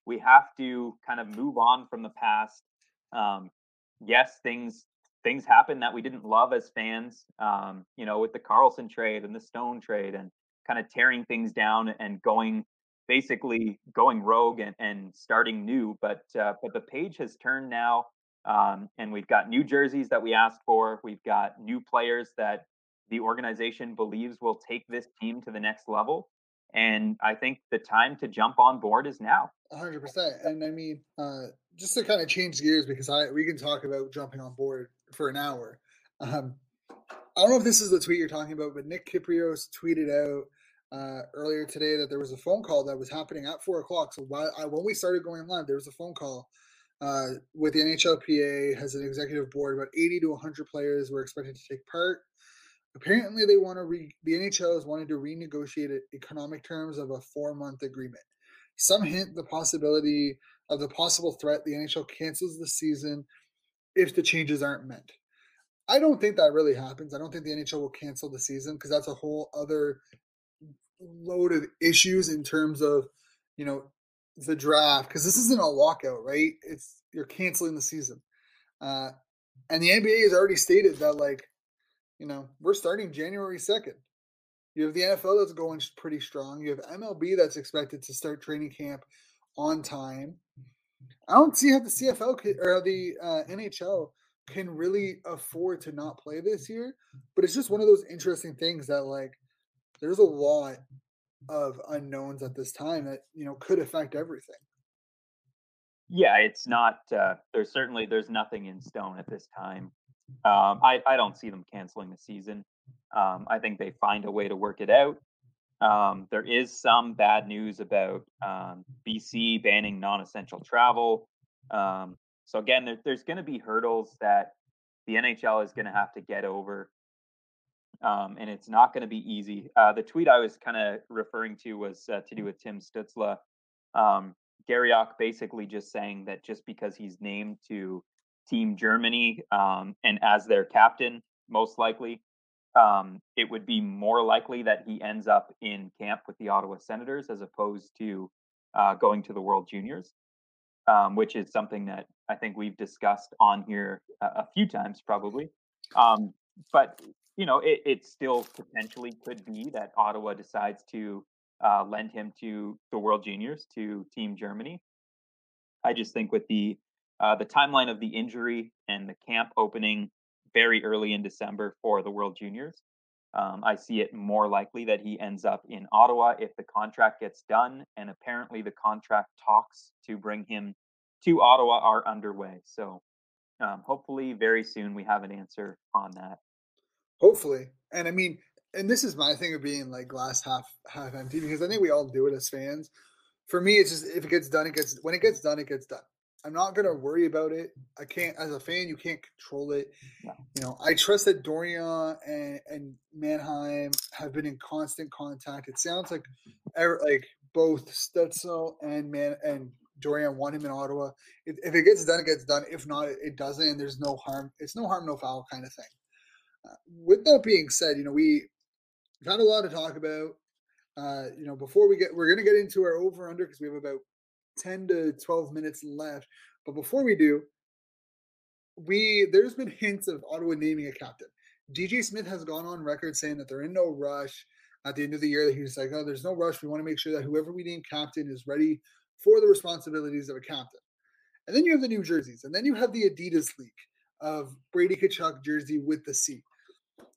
[SPEAKER 4] we have to kind of move on from the past. Um, yes, things things happen that we didn't love as fans. Um, you know, with the Carlson trade and the Stone trade, and kind of tearing things down and going basically going rogue and, and starting new. But uh, but the page has turned now, um, and we've got new jerseys that we asked for. We've got new players that the organization believes will take this team to the next level. And I think the time to jump on board is now.
[SPEAKER 2] 100%. And I mean, uh, just to kind of change gears because I we can talk about jumping on board for an hour. Um, I don't know if this is the tweet you're talking about, but Nick Kypreos tweeted out uh, earlier today that there was a phone call that was happening at four o'clock. So while I, when we started going live, there was a phone call uh, with the NHLPA has an executive board. About 80 to 100 players were expected to take part. Apparently, they want to re- the NHL is wanting to renegotiate economic terms of a four month agreement. Some hint the possibility of the possible threat the NHL cancels the season if the changes aren't met. I don't think that really happens. I don't think the NHL will cancel the season because that's a whole other load of issues in terms of, you know, the draft because this isn't a lockout, right? It's you're canceling the season, uh, and the NBA has already stated that like you know, we're starting January 2nd. You have the NFL that's going pretty strong. You have MLB that's expected to start training camp on time. I don't see how the CFL or the uh, NHL can really afford to not play this year, but it's just one of those interesting things that like there's a lot of unknowns at this time that you know could affect everything.
[SPEAKER 4] Yeah, it's not. Uh, there's certainly there's nothing in stone at this time. Um, I, I don't see them canceling the season. Um, I think they find a way to work it out. Um, there is some bad news about um, BC banning non-essential travel. Um, so again, there, there's going to be hurdles that the NHL is going to have to get over, um, and it's not going to be easy. Uh, the tweet I was kind of referring to was uh, to do with Tim Stützle. Um, Garrioch basically just saying that just because he's named to Team Germany um, and as their captain, most likely, um, it would be more likely that he ends up in camp with the Ottawa Senators as opposed to uh, going to the World Juniors, um, which is something that I think we've discussed on here a, a few times, probably. Um, but you know, it, it, still potentially could be that Ottawa decides to uh, lend him to the World Juniors to Team Germany. I just think with the uh, the timeline of the injury and the camp opening very early in December for the World Juniors. Um, I see it more likely that he ends up in Ottawa if the contract gets done, and apparently the contract talks to bring him to Ottawa are underway. So um, hopefully, very soon we have an answer on that.
[SPEAKER 2] Hopefully, and I mean, and this is my thing of being like glass half half empty because I think we all do it as fans. For me, it's just if it gets done, it gets when it gets done, it gets done. I'm not gonna worry about it. I can't, as a fan, you can't control it. No. You know, I trust that Dorion and, and Mannheim have been in constant contact. It sounds like, like both Stützle and Man and Dorion want him in Ottawa. If, if, it gets done, it gets done. If not, it doesn't. And there's no harm. It's no harm, no foul kind of thing. Uh, with that being said, you know we had a lot to talk about. Uh, you know, before we get, we're gonna get into our over under because we have about 10 to 12 minutes left. But before we do, we there's been hints of Ottawa naming a captain. DJ Smith has gone on record saying that they're in no rush at the end of the year. That he's like, oh, there's no rush. We want to make sure that whoever we name captain is ready for the responsibilities of a captain. And then you have the new jerseys, and then you have the Adidas leak of Brady Tkachuk jersey with the C.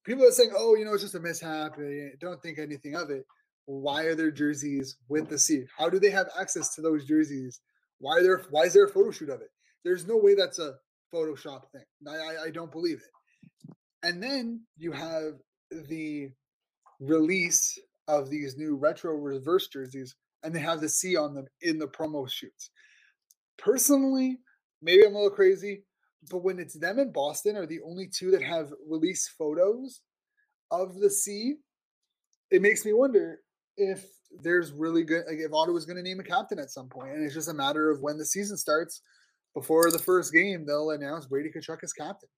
[SPEAKER 2] People are saying, oh, you know, it's just a mishap. Eh, eh, don't think anything of it why are their jerseys with the C? How do they have access to those jerseys? Why are there why is there a photo shoot of it? There's no way that's a Photoshop thing. I, I don't believe it. And then you have the release of these new retro reverse jerseys, and they have the C on them in the promo shoots. Personally, maybe I'm a little crazy, but when it's them and Boston are the only two that have released photos of the C, it makes me wonder if there's really good like if Ottawa's going to name a captain at some point, and it's just a matter of when the season starts. Before the first game, they'll announce Brady Tkachuk as captain.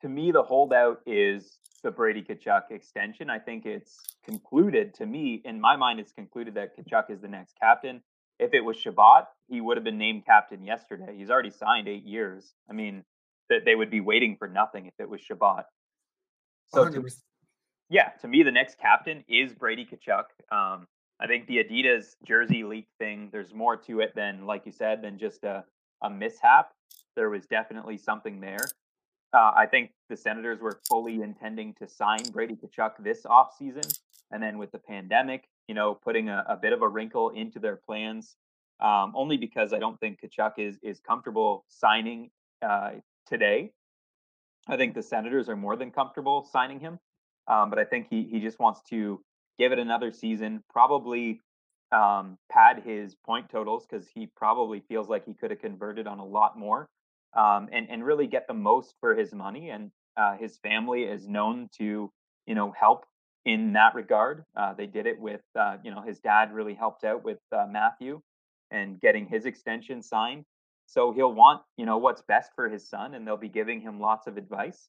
[SPEAKER 4] To me, the holdout is the Brady Tkachuk extension. I think it's concluded. To me, in my mind, it's concluded that Tkachuk is the next captain. If it was Chabot, he would have been named captain yesterday. He's already signed eight years. I mean, that they would be waiting for nothing if it was Chabot. So to, yeah, to me, the next captain is Brady Tkachuk. Um, I think the Adidas jersey leak thing, there's more to it than, like you said, than just a, a mishap. There was definitely something there. Uh, I think the Senators were fully intending to sign Brady Tkachuk this offseason. And then with the pandemic, you know, putting a, a bit of a wrinkle into their plans, um, only because I don't think Tkachuk is, is comfortable signing uh, today. I think the Senators are more than comfortable signing him. Um, but I think he he just wants to give it another season, probably um, pad his point totals because he probably feels like he could have converted on a lot more, um, and and really get the most for his money. And uh, his family is known to you know help in that regard. Uh, they did it with uh, you know his dad really helped out with uh, Matthew and getting his extension signed. So he'll want you know what's best for his son, and they'll be giving him lots of advice.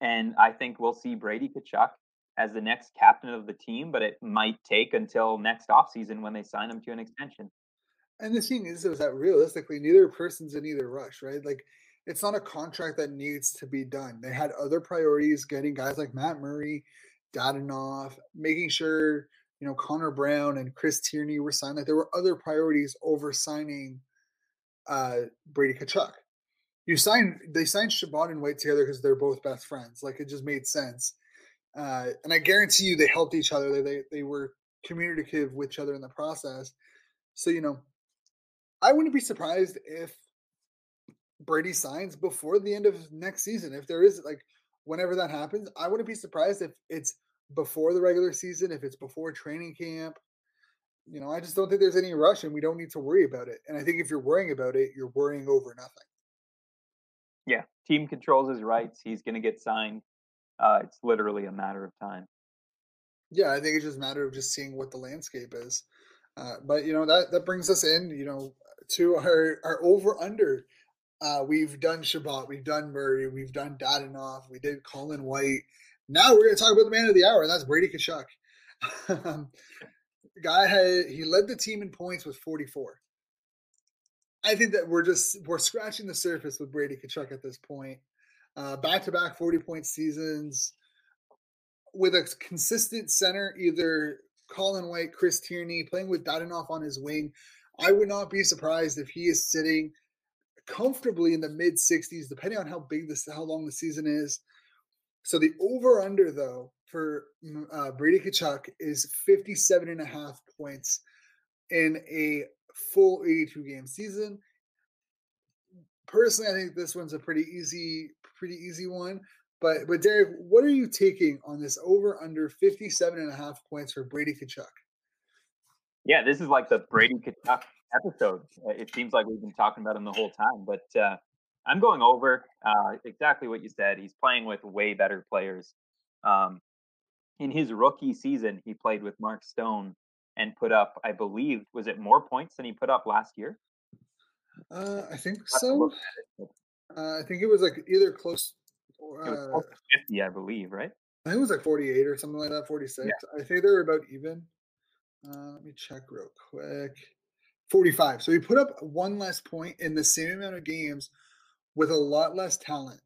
[SPEAKER 4] And I think we'll see Brady Tkachuk as the next captain of the team, but it might take until next offseason when they sign him to an extension.
[SPEAKER 2] And the thing is, is that realistically, neither person's in either rush, right? Like, it's not a contract that needs to be done. They had other priorities, getting guys like Matt Murray, Dadonov, making sure you know Connor Brown and Chris Tierney were signed. Like there were other priorities over signing uh, Brady Tkachuk you signed they signed Chabot and White together because they're both best friends. Like it just made sense. Uh, and I guarantee you they helped each other. They, they they were communicative with each other in the process. So you know, I wouldn't be surprised if Brady signs before the end of next season. If there is like whenever that happens, I wouldn't be surprised if it's before the regular season, if it's before training camp. You know, I just don't think there's any rush and we don't need to worry about it. And I think if you're worrying about it, you're worrying over nothing.
[SPEAKER 4] Yeah, team controls his rights. He's going to get signed. Uh, it's literally a matter of time.
[SPEAKER 2] Yeah, I think it's just a matter of just seeing what the landscape is. Uh, but you know that that brings us in, you know, to our our over under. Uh, we've done Chabot, we've done Murray, we've done Dadonov, we did Colin White. Now we're going to talk about the man of the hour, and that's Brady Tkachuk. Um, guy had he led the team in points with 44. I think that we're just we're scratching the surface with Brady Tkachuk at this point. Back to back 40 point seasons with a consistent center, either Colin White, Chris Tierney, playing with Dadonov on his wing. I would not be surprised if he is sitting comfortably in the mid 60s, depending on how big this, how long the season is. So the over under though for uh, Brady Tkachuk is 57 and a half points in a full 82 game season. Personally, I think this one's a pretty easy, pretty easy one. But but Derek, what are you taking on this over under 57 and a half points for Brady Tkachuk?
[SPEAKER 4] Yeah, this is like the Brady Tkachuk episode. It seems like we've been talking about him the whole time, but uh, I'm going over uh, exactly what you said. He's playing with way better players. Um, in his rookie season, he played with Mark Stone and put up, I believe, was it more points than he put up last year?
[SPEAKER 2] Uh, I think so. Uh, I think it was like either close.
[SPEAKER 4] Uh, 50, I believe, right?
[SPEAKER 2] I think it was like 48 or something like that, 46. Yeah. I think they were about even. Uh, let me check real quick. 45. So he put up one less point in the same amount of games with a lot less talent.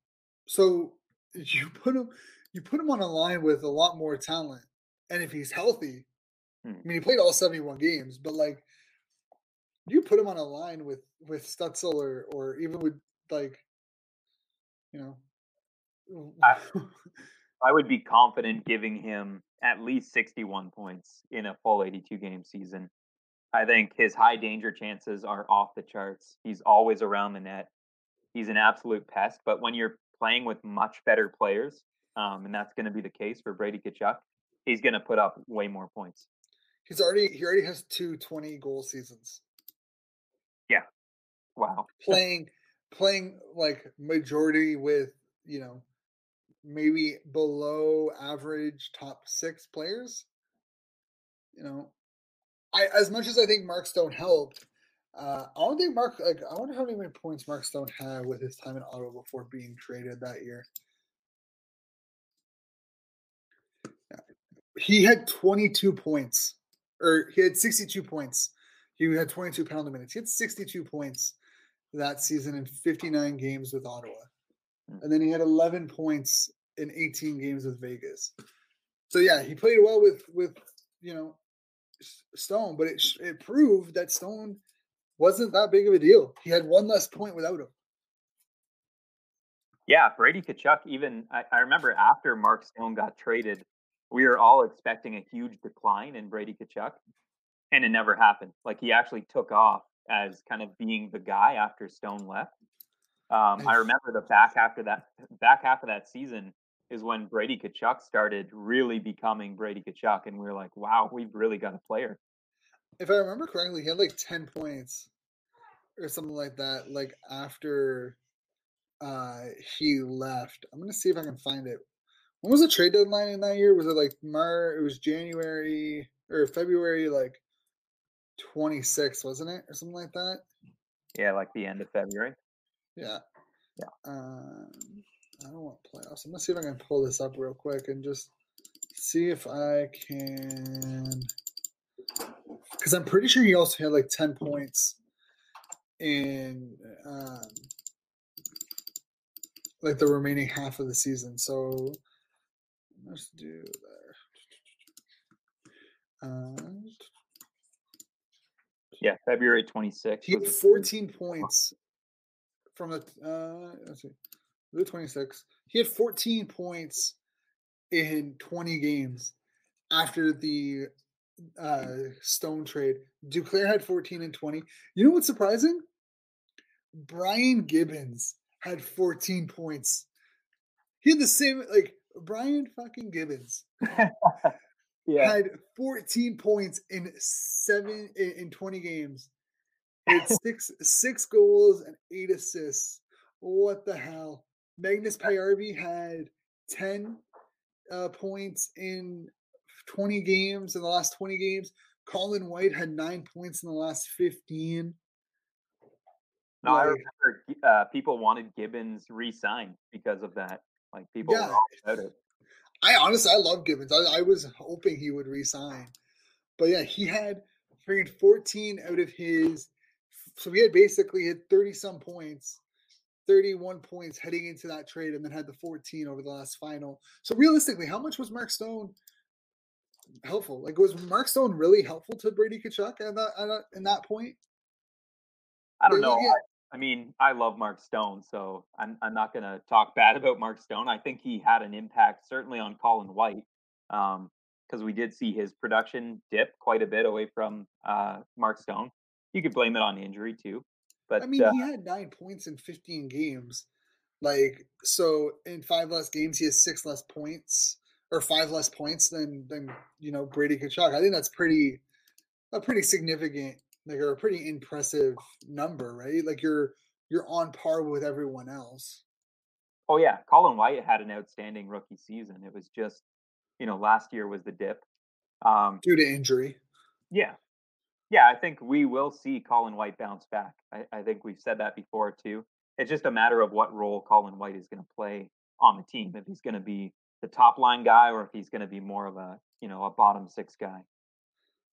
[SPEAKER 2] So you put him you put him on a line with a lot more talent. And if he's healthy, hmm. I mean he played all 71 games, but like you put him on a line with with Stützle or or even with like you know
[SPEAKER 4] I, I would be confident giving him at least 61 points in a full 82 game season. I think his high danger chances are off the charts. He's always around the net. He's an absolute pest. But when you're playing with much better players, um, and that's going to be the case for Brady Tkachuk, he's going to put up way more points.
[SPEAKER 2] He's already he already has two 20 goal seasons.
[SPEAKER 4] Yeah. Wow.
[SPEAKER 2] Playing playing like majority with, you know, maybe below average top 6 players. You know, I as much as I think Mark Stone helped, uh, I don't think Mark like I wonder how many points Mark Stone had with his time in Ottawa before being traded that year. He had 22 points, or he had 62 points. He had 22 penalty minutes. He had 62 points that season in 59 games with Ottawa, hmm. and then he had 11 points in 18 games with Vegas. So yeah, he played well with with you know Stone, but it it proved that Stone wasn't that big of a deal. He had one less point without him.
[SPEAKER 4] Yeah, Brady Tkachuk. Even I, I remember after Mark Stone got traded, we were all expecting a huge decline in Brady Tkachuk, and it never happened. Like he actually took off as kind of being the guy after Stone left. Um, I remember the back after that back half of that season is when Brady Tkachuk started really becoming Brady Tkachuk, and we were like, wow, we've really got a player.
[SPEAKER 2] If I remember correctly, he had like ten points or something like that. Like after uh he left, I'm gonna see if I can find it. When was the trade deadline in that year? Was it like Mar? It was January or February, like 26, wasn't it, or something like that?
[SPEAKER 4] Yeah, like the end of February.
[SPEAKER 2] Yeah.
[SPEAKER 4] Yeah.
[SPEAKER 2] Um, I don't want playoffs. I'm gonna see if I can pull this up real quick and just see if I can, because I'm pretty sure he also had like ten points in um, like the remaining half of the season. So let's do there. Uh,
[SPEAKER 4] yeah, February 26th.
[SPEAKER 2] He had 14 points from the. Uh, let's see. The 26. He had 14 points in 20 games after the uh, Stone trade. Duclair had 14 and 20. You know what's surprising? Brian Gibbons had 14 points. He had the same like Brian fucking Gibbons
[SPEAKER 4] yeah.
[SPEAKER 2] had 14 points in seven in, in 20 games. Had six six goals and eight assists. What the hell? Magnus Pääjärvi had 10 uh, points in 20 games in the last 20 games. Colin White had nine points in the last 15.
[SPEAKER 4] No, I remember uh, people wanted Gibbons re-signed because of that. Like people were
[SPEAKER 2] Yeah.
[SPEAKER 4] all about it.
[SPEAKER 2] I honestly, I love Gibbons. I, I was hoping he would resign, but yeah, he had freaking 14 out of his. So he had basically hit 30 some points, 31 points heading into that trade, and then had the 14 over the last final. So realistically, how much was Mark Stone helpful? Like, was Mark Stone really helpful to Brady Tkachuk at that, at that in that point?
[SPEAKER 4] I don't
[SPEAKER 2] They
[SPEAKER 4] know. I, I mean, I love Mark Stone, so I'm I'm not gonna talk bad about Mark Stone. I think he had an impact certainly on Colin White, because we did see his production dip quite a bit away from uh, Mark Stone. You could blame it on injury too, but
[SPEAKER 2] I mean,
[SPEAKER 4] uh,
[SPEAKER 2] he had nine points in 15 games. Like, so in five less games, he has six less points or five less points than than you know Brady Tkachuk. I think that's pretty a pretty significant, like or a pretty impressive number, right? Like you're you're on par with everyone else.
[SPEAKER 4] oh yeah, Colin White had an outstanding rookie season. It was just, you know, last year was the dip. Um,
[SPEAKER 2] due to injury.
[SPEAKER 4] Yeah. Yeah, I think we will see Colin White bounce back. I, I think we've said that before too. It's just a matter of what role Colin White is going to play on the team. If he's going to be the top line guy or if he's going to be more of a, you know, a bottom six guy.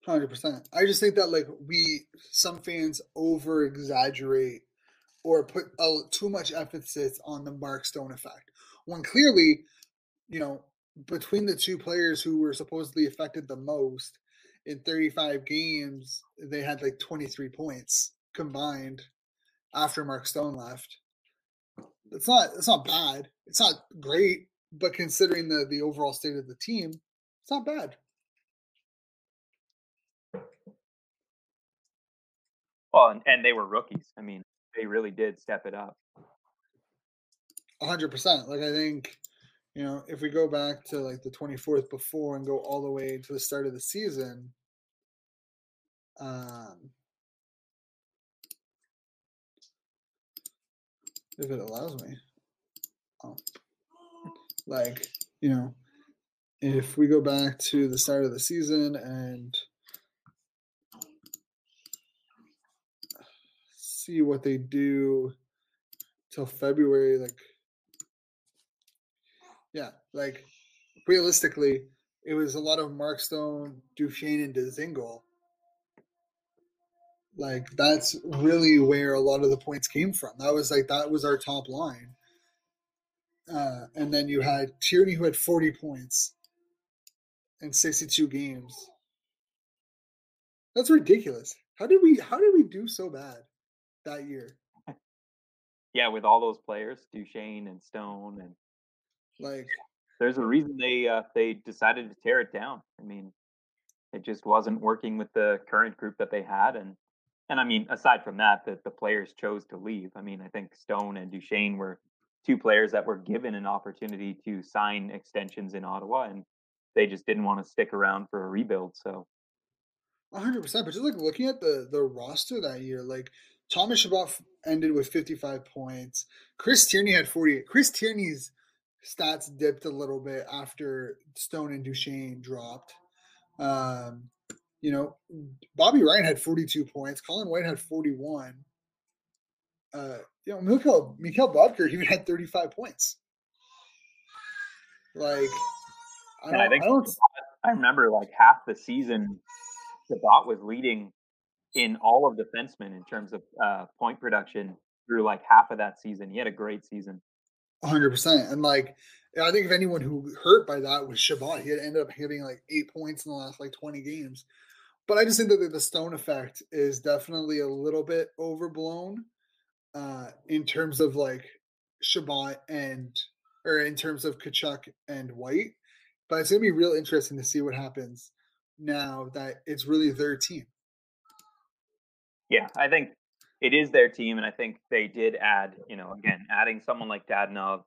[SPEAKER 2] Hundred percent. I just think that like we some fans over exaggerate or put a, too much emphasis on the Mark Stone effect when clearly, you know, between the two players who were supposedly affected the most in 35 games, they had like 23 points combined after Mark Stone left. It's not it's not bad. It's not great, but considering the the overall state of the team, it's not bad.
[SPEAKER 4] Well, and, and they were rookies. I mean, they really did step it up.
[SPEAKER 2] Hundred percent. Like I think, you know, if we go back to like the twenty fourth before and go all the way to the start of the season, um, if it allows me, oh, like you know, if we go back to the start of the season and see what they do till February, like yeah, like realistically, it was a lot of Mark Stone, Duchene, and Dzingel. Like that's really where a lot of the points came from. That was like that was our top line. Uh, and then you had Tierney who had 40 points in 62 games. That's ridiculous. How did we how did we do so bad that year?
[SPEAKER 4] Yeah, with all those players, Duchene and Stone, and
[SPEAKER 2] Like
[SPEAKER 4] there's a reason they uh, they decided to tear it down. I mean, it just wasn't working with the current group that they had, and and I mean, aside from that, that the players chose to leave. I mean, I think Stone and Duchene were two players that were given an opportunity to sign extensions in Ottawa, and they just didn't want to stick around for a rebuild. So
[SPEAKER 2] hundred percent. But just like looking at the the roster that year, like Thomas Chabot ended with fifty five points. Chris Tierney had forty eight. Chris Tierney's stats dipped a little bit after Stone and Duchene dropped. Um, you know, Bobby Ryan had forty two points. Colin White had forty one. Uh, you know, Mikhail Mikhail Boedker even had thirty five points. Like, I don't,
[SPEAKER 4] I
[SPEAKER 2] I,
[SPEAKER 4] think
[SPEAKER 2] don't
[SPEAKER 4] I remember like half the season, Chabot was leading in all of defensemen in terms of uh, point production through like half of that season. He had a great season.
[SPEAKER 2] Hundred percent. And like, I think if anyone who hurt by that was Chabot, he had ended up hitting like eight points in the last like twenty games. But I just think that the- Stone effect is definitely a little bit overblown uh, in terms of like Chabot and or in terms of Tkachuk and White. But it's gonna be real interesting to see what happens now that it's really their team.
[SPEAKER 4] Yeah, I think it is their team, and I think they did add, you know, again, adding someone like Dadonov,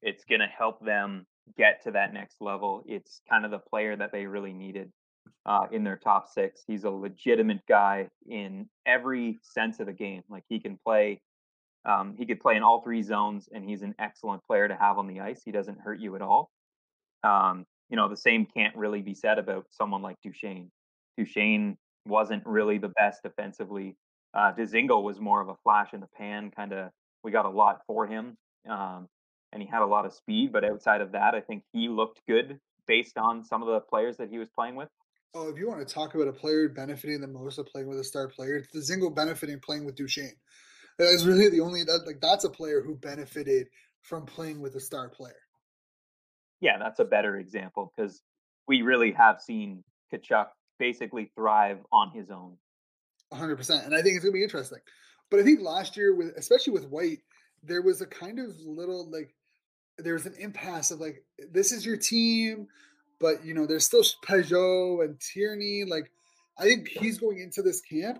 [SPEAKER 4] it's going to help them get to that next level, it's kind of the player that they really needed uh, in their top six. He's a legitimate guy in every sense of the game. Like he can play, um, he could play in all three zones, and he's an excellent player to have on the ice. He doesn't hurt you at all. Um, you know, the same can't really be said about someone like Duchene. Duchene wasn't really the best defensively. Uh, Dzingel was more of a flash in the pan kind of. We got a lot for him, um, and he had a lot of speed. But outside of that, I think he looked good based on some of the players that he was playing with.
[SPEAKER 2] Oh, if you want to talk about a player benefiting the most of playing with a star player, it's the benefiting playing with Duchene. That is really the only that, like that's a player who benefited from playing with a star player.
[SPEAKER 4] Yeah, that's a better example because we really have seen Tkachuk basically thrive on his own.
[SPEAKER 2] 100%. And I think it's going to be interesting. But I think last year, with especially with White, there was a kind of little like, there was an impasse of like, this is your team, but you know, there's still Pageau and Tierney. Like, I think he's going into this camp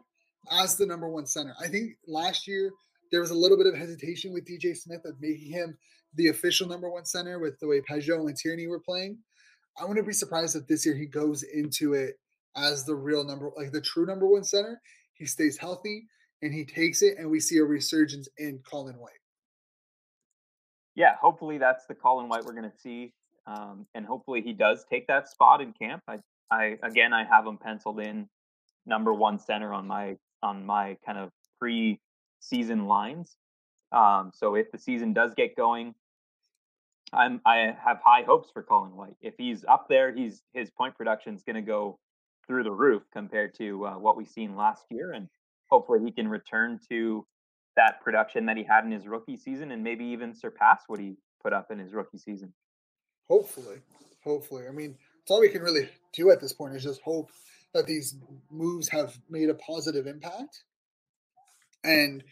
[SPEAKER 2] as the number one center. I think last year there was a little bit of hesitation with DJ Smith of making him the official number one center with the way Pageau and Tierney were playing. I wouldn't be surprised if this year he goes into it as the real number, like the true number one center. He stays healthy and he takes it, and we see a resurgence in Colin White.
[SPEAKER 4] Yeah, hopefully that's the Colin White we're going to see, um, and hopefully he does take that spot in camp. I, I again, I have him penciled in number one center on my on my kind of pre-season lines. Um, so if the season does get going, I'm I have high hopes for Colin White. If he's up there, he's his point production is going to go through the roof compared to uh, what we've seen last year, and hopefully he can return to that production that he had in his rookie season, and maybe even surpass what he put up in his rookie season.
[SPEAKER 2] Hopefully, hopefully. I mean, it's all we can really do at this point is just hope that these moves have made a positive impact. And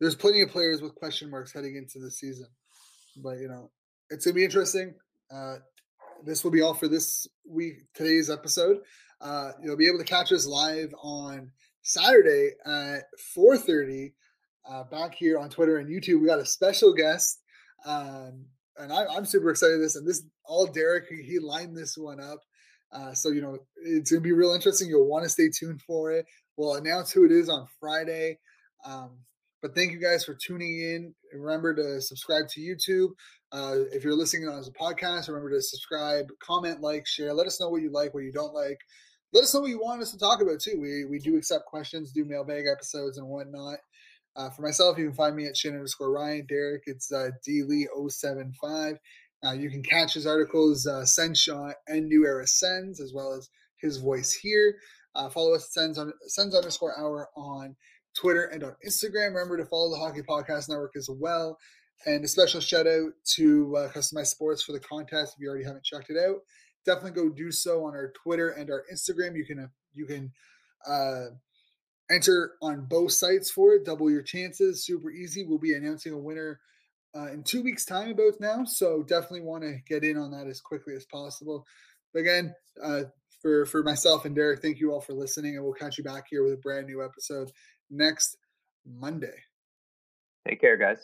[SPEAKER 2] there's plenty of players with question marks heading into the season. But you know, it's gonna be interesting. Uh, this will be all for this week today's episode. Uh, you'll be able to catch us live on Saturday at 4:30 uh, back here on Twitter and YouTube. We got a special guest, um, and I, am super excited. This and this all Derek. He, he lined this one up, uh, so you know it's gonna be real interesting. You'll want to stay tuned for it. We'll announce who it is on Friday. Um, but thank you guys for tuning in. Remember to subscribe to YouTube. Uh, if you're listening on as a podcast, remember to subscribe, comment, like, share. Let us know what you like, what you don't like. Let us know what you want us to talk about too. We we do accept questions, do mailbag episodes and whatnot. Uh, for myself, you can find me at Shin underscore Ryan. Derek, it's uh, dlee075. Uh, you can catch his articles, uh, Send Shot and New Era Sens, as well as his voice here. Uh, follow us Sens, on, Sens underscore Hour on Twitter, and on Instagram. Remember to follow the Hockey Podcast Network as well. And a special shout out to uh, Customized Sports for the contest. If you already haven't checked it out, definitely go do so on our Twitter and our Instagram. You can uh, you can uh, enter on both sites for it. Double your chances. Super easy. We'll be announcing a winner uh, in two weeks' time about now. So definitely want to get in on that as quickly as possible. But again, uh, for for myself and Derek, thank you all for listening, and we'll catch you back here with a brand new episode next Monday.
[SPEAKER 4] Take care, guys.